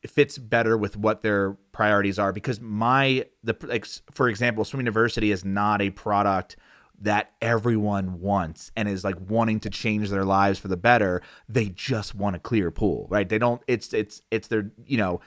[SPEAKER 1] fits better with what their priorities are because my the like for example swim university is not a product that everyone wants and is like wanting to change their lives for the better they just want a clear pool right they don't it's it's it's their you know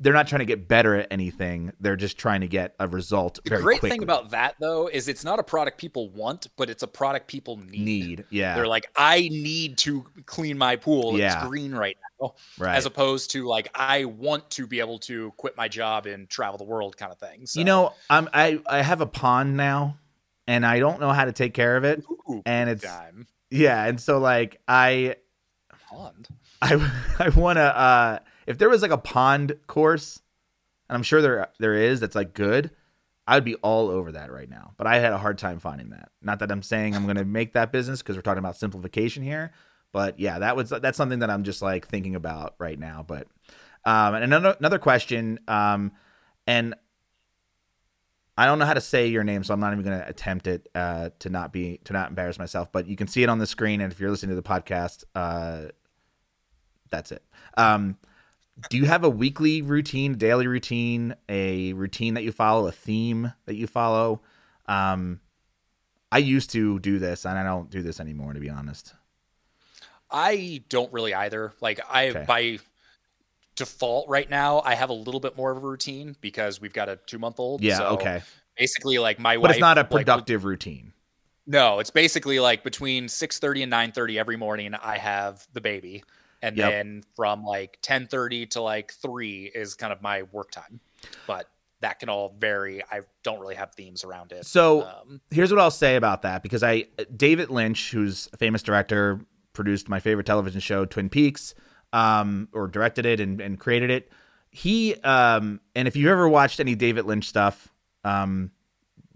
[SPEAKER 1] they're not trying to get better at anything they're just trying to get a result
[SPEAKER 2] The great
[SPEAKER 1] quickly.
[SPEAKER 2] thing about that though is it's not a product people want, but it's a product people need.
[SPEAKER 1] need yeah
[SPEAKER 2] They're like, I need to clean my pool.
[SPEAKER 1] Yeah.
[SPEAKER 2] It's green right now.
[SPEAKER 1] right
[SPEAKER 2] As opposed to like, I want to be able to quit my job and travel the world kind of thing. So,
[SPEAKER 1] you know i'm i i have a pond now and i don't know how to take care of it
[SPEAKER 2] Ooh,
[SPEAKER 1] and it's
[SPEAKER 2] time.
[SPEAKER 1] yeah and so like i
[SPEAKER 2] Pond.
[SPEAKER 1] I I want to uh if there was like a pond course and I'm sure there there is that's like good I would be all over that right now but I had a hard time finding that not that I'm saying I'm going to make that business because we're talking about simplification here but yeah that was that's something that I'm just like thinking about right now but um and another another question um and I don't know how to say your name, so I'm not even going to attempt it uh, to not be to not embarrass myself. But you can see it on the screen, and if you're listening to the podcast, uh, that's it. Um, do you have a weekly routine, daily routine, a routine that you follow, a theme that you follow? Um, I used to do this, and I don't do this anymore, to be honest.
[SPEAKER 2] I don't really either. Like I
[SPEAKER 1] Okay.
[SPEAKER 2] by default right now, I have a little bit more of a routine because we've got a two month old.
[SPEAKER 1] Yeah,
[SPEAKER 2] so
[SPEAKER 1] okay,
[SPEAKER 2] Basically, like my
[SPEAKER 1] but
[SPEAKER 2] wife.
[SPEAKER 1] it's not a
[SPEAKER 2] like,
[SPEAKER 1] productive routine.
[SPEAKER 2] no, it's basically like between six thirty and nine thirty every morning. I have the baby, and
[SPEAKER 1] Yep.
[SPEAKER 2] then from like ten thirty to like three is kind of my work time. But that can all vary. I don't really have themes around it.
[SPEAKER 1] So
[SPEAKER 2] Um,
[SPEAKER 1] here's what I'll say about that because I David Lynch, who's a famous director, produced my favorite television show, Twin Peaks, um, or directed it and, and created it. He um, and if you've ever watched any David Lynch stuff, um,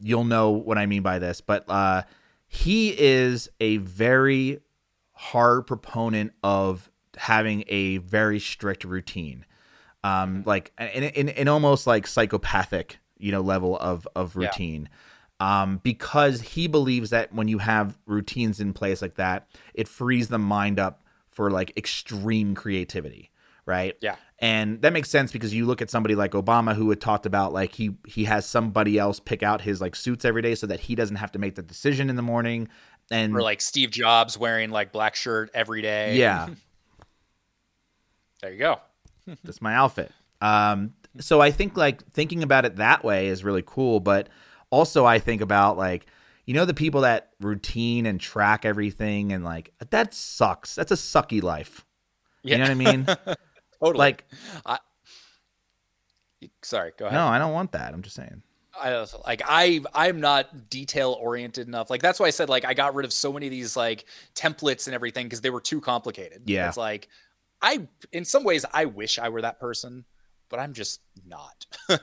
[SPEAKER 1] you'll know what I mean by this. But uh, he is a very hard proponent of having a very strict routine, um, like in, in, in almost like psychopathic, you know, level of of
[SPEAKER 2] Yeah.
[SPEAKER 1] routine. Um, because he believes that when you have routines in place like that, it frees the mind up for like extreme creativity, right?
[SPEAKER 2] Yeah.
[SPEAKER 1] And that makes sense because you look at somebody like Obama who had talked about like he he has somebody else pick out his like suits every day so that he doesn't have to make the decision in the morning. And
[SPEAKER 2] or like Steve Jobs wearing like black shirt every day.
[SPEAKER 1] yeah,
[SPEAKER 2] There you go.
[SPEAKER 1] that's my outfit. Um, so I think like thinking about it that way is really cool, but also I think about like you know the people that routine and track everything and like that sucks. That's a sucky life.
[SPEAKER 2] Yeah.
[SPEAKER 1] You know what I mean?
[SPEAKER 2] Totally.
[SPEAKER 1] like
[SPEAKER 2] sorry, go ahead.
[SPEAKER 1] no, I don't want that. I'm just saying.
[SPEAKER 2] I also, like I I'm not detail oriented enough. Like that's why I said like I got rid of so many of these like templates and everything because they were too complicated.
[SPEAKER 1] Yeah.
[SPEAKER 2] It's like I in some ways I wish I were that person, but I'm just not.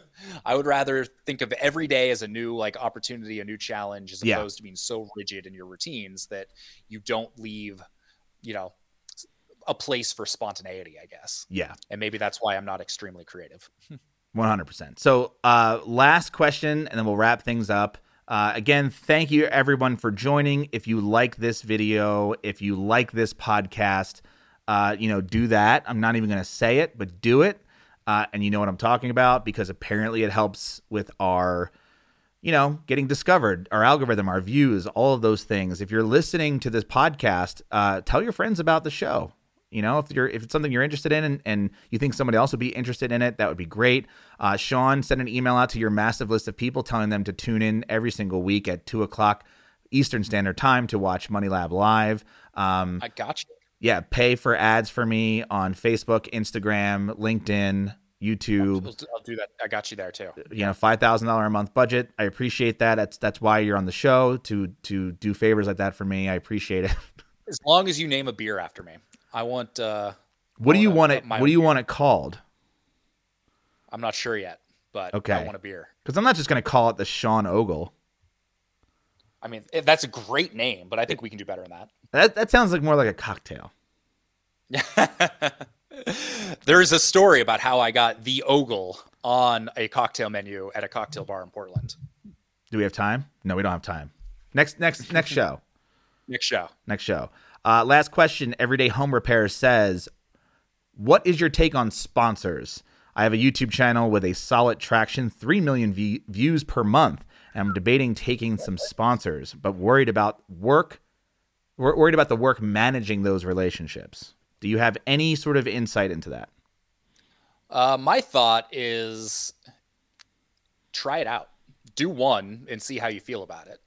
[SPEAKER 2] I would rather think of every day as a new like opportunity, a new challenge, as
[SPEAKER 1] Yeah.
[SPEAKER 2] opposed to being so rigid in your routines that you don't leave, you know, a place for spontaneity, I guess.
[SPEAKER 1] Yeah.
[SPEAKER 2] And maybe that's why I'm not extremely creative.
[SPEAKER 1] 100%. So, uh, last question, and then we'll wrap things up. Uh, again, thank you everyone for joining. If you like this video, if you like this podcast, uh, you know, do that. I'm not even going to say it, but do it. Uh, and you know what I'm talking about because apparently it helps with our, you know, getting discovered, our algorithm, our views, all of those things. If you're listening to this podcast, uh, tell your friends about the show. You know, if you're if it's something you're interested in and, and you think somebody else would be interested in it, that would be great. Uh, Sean, send an email out to your massive list of people telling them to tune in every single week at two o'clock Eastern Standard Time to watch Money Lab live. Um,
[SPEAKER 2] I got you.
[SPEAKER 1] Yeah, pay for ads for me on Facebook, Instagram, LinkedIn, YouTube.
[SPEAKER 2] I'll, do that. I got you there too.
[SPEAKER 1] You know, five thousand dollar a month budget. I appreciate that. That's that's why you're on the show to to do favors like that for me. I appreciate it.
[SPEAKER 2] As long as you name a beer after me, I want. uh
[SPEAKER 1] What do you want it? What do you
[SPEAKER 2] own
[SPEAKER 1] want it called?
[SPEAKER 2] I'm not sure yet, but
[SPEAKER 1] Okay.
[SPEAKER 2] I want a beer.
[SPEAKER 1] Because I'm not just going to call it the Sean Ogle.
[SPEAKER 2] I mean, that's a great name, but I think we can do better than that.
[SPEAKER 1] That that sounds like more like a cocktail.
[SPEAKER 2] There's a story about how I got the ogle on a cocktail menu at a cocktail bar in Portland.
[SPEAKER 1] Do we have time? No, we don't have time. Next, next, next show.
[SPEAKER 2] Next show.
[SPEAKER 1] Next show. Uh, last question. Everyday Home Repair says, "What is your take on sponsors? I have a YouTube channel with a solid traction, three million v- views per month. I'm debating taking some sponsors, but worried about work. We're worried about the work managing those relationships. Do you have any sort of insight into that?
[SPEAKER 2] Uh, my thought is try it out. Do one and see how you feel about it.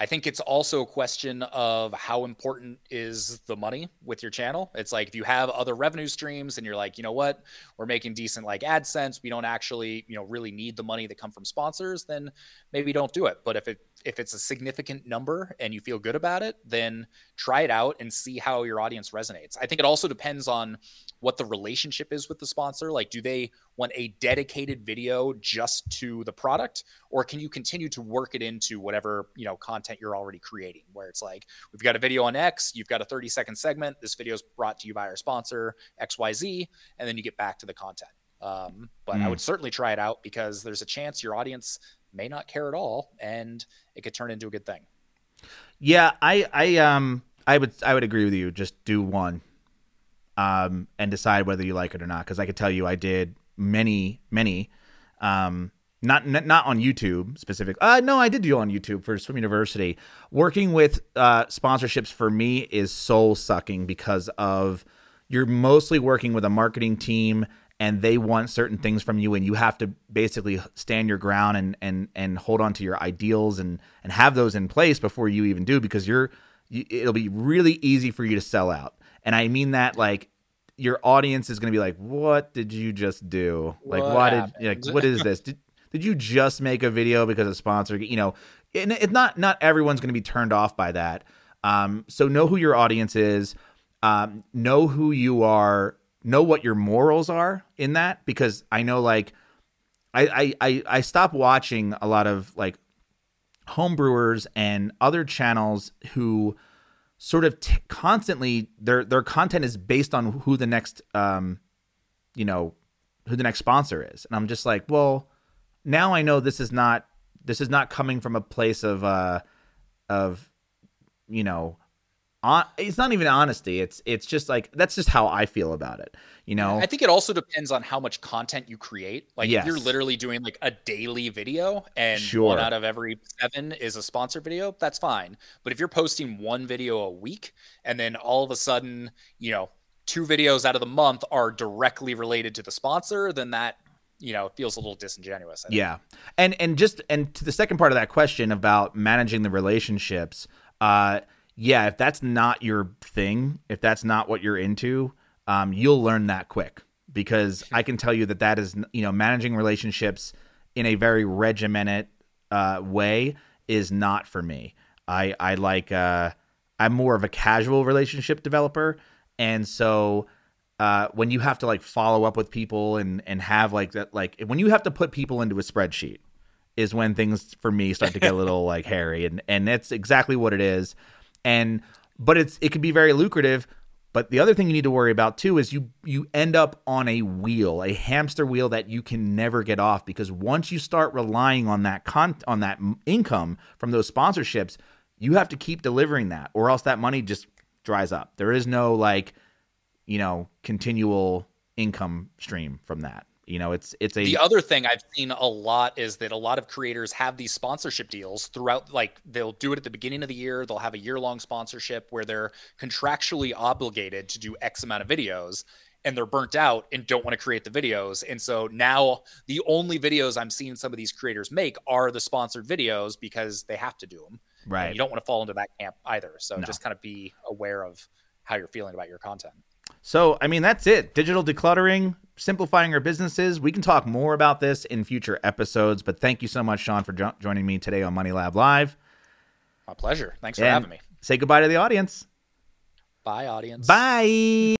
[SPEAKER 2] I think it's also a question of how important is the money with your channel. It's like if you have other revenue streams and you're like, you know what, we're making decent like AdSense, we don't actually, you know, really need the money that come from sponsors, then maybe don't do it. But if it if it's a significant number and you feel good about it, then try it out and see how your audience resonates. I think it also depends on what the relationship is with the sponsor. Like, do they want a dedicated video just to the product, or can you continue to work it into whatever you know content you're already creating? Where it's like, we've got a video on X, you've got a 30 second segment. This video is brought to you by our sponsor XYZ, and then you get back to the content. Um, but mm. I would certainly try it out because there's a chance your audience may not care at all, and it could turn into a good thing.
[SPEAKER 1] Yeah, I, I, um, I would, I would agree with you. Just do one, um, and decide whether you like it or not. Because I could tell you, I did many, many, um, not not on YouTube specific. Uh, no, I did do on YouTube for Swim University. Working with uh, sponsorships for me is soul sucking because of you're mostly working with a marketing team and they want certain things from you and you have to basically stand your ground and and and hold on to your ideals and and have those in place before you even do because you're you, it'll be really easy for you to sell out. And i mean that like your audience is going to be like what did you just do? Like what why happened? did like what is this? Did, did you just make a video because a sponsor you know? And it's not not everyone's going to be turned off by that. Um so know who your audience is. Um know who you are know what your morals are in that because I know like I I I stop watching a lot of like homebrewers and other channels who sort of t- constantly their their content is based on who the next um you know who the next sponsor is. And i'm just like well now i know this is not this is not coming from a place of uh of you know on, it's not even honesty. It's it's just like that's just how I feel about it. You know,
[SPEAKER 2] I think it also depends on how much content you create. Like yes. if you're literally doing like a daily video and sure. one out of every seven is a sponsor video, that's fine. But if you're posting one video a week and then all of a sudden, you know, two videos out of the month are directly related to the sponsor, then that you know feels a little disingenuous.
[SPEAKER 1] Yeah, and and just and to the second part of that question about managing the relationships. uh yeah, if that's not your thing, if that's not what you're into, um, you'll learn that quick because I can tell you that that is, you know, managing relationships in a very regimented uh, way is not for me. I I like uh, I'm more of a casual relationship developer, and so uh, when you have to like follow up with people and and have like that like when you have to put people into a spreadsheet is when things for me start to get a little like hairy. And and that's exactly what it is and but it's it can be very lucrative but the other thing you need to worry about too is you you end up on a wheel, a hamster wheel that you can never get off because once you start relying on that con on that income from those sponsorships, you have to keep delivering that or else that money just dries up. There is no like, you know, continual income stream from that. You know, it's it's a
[SPEAKER 2] The other thing I've seen a lot is that a lot of creators have these sponsorship deals throughout like they'll do it at the beginning of the year, they'll have a year-long sponsorship where they're contractually obligated to do X amount of videos and they're burnt out and don't want to create the videos. And so now the only videos I'm seeing some of these creators make are the sponsored videos because they have to do them.
[SPEAKER 1] Right. And
[SPEAKER 2] you don't want to fall into that camp either. So no. just kind of be aware of how you're feeling about your content.
[SPEAKER 1] So, I mean, that's it. Digital decluttering, simplifying our businesses. We can talk more about this in future episodes, but thank you so much, Sean, for jo- joining me today on Money Lab Live.
[SPEAKER 2] My pleasure. Thanks for having me.
[SPEAKER 1] Say goodbye to the audience.
[SPEAKER 2] Bye, audience.
[SPEAKER 1] Bye.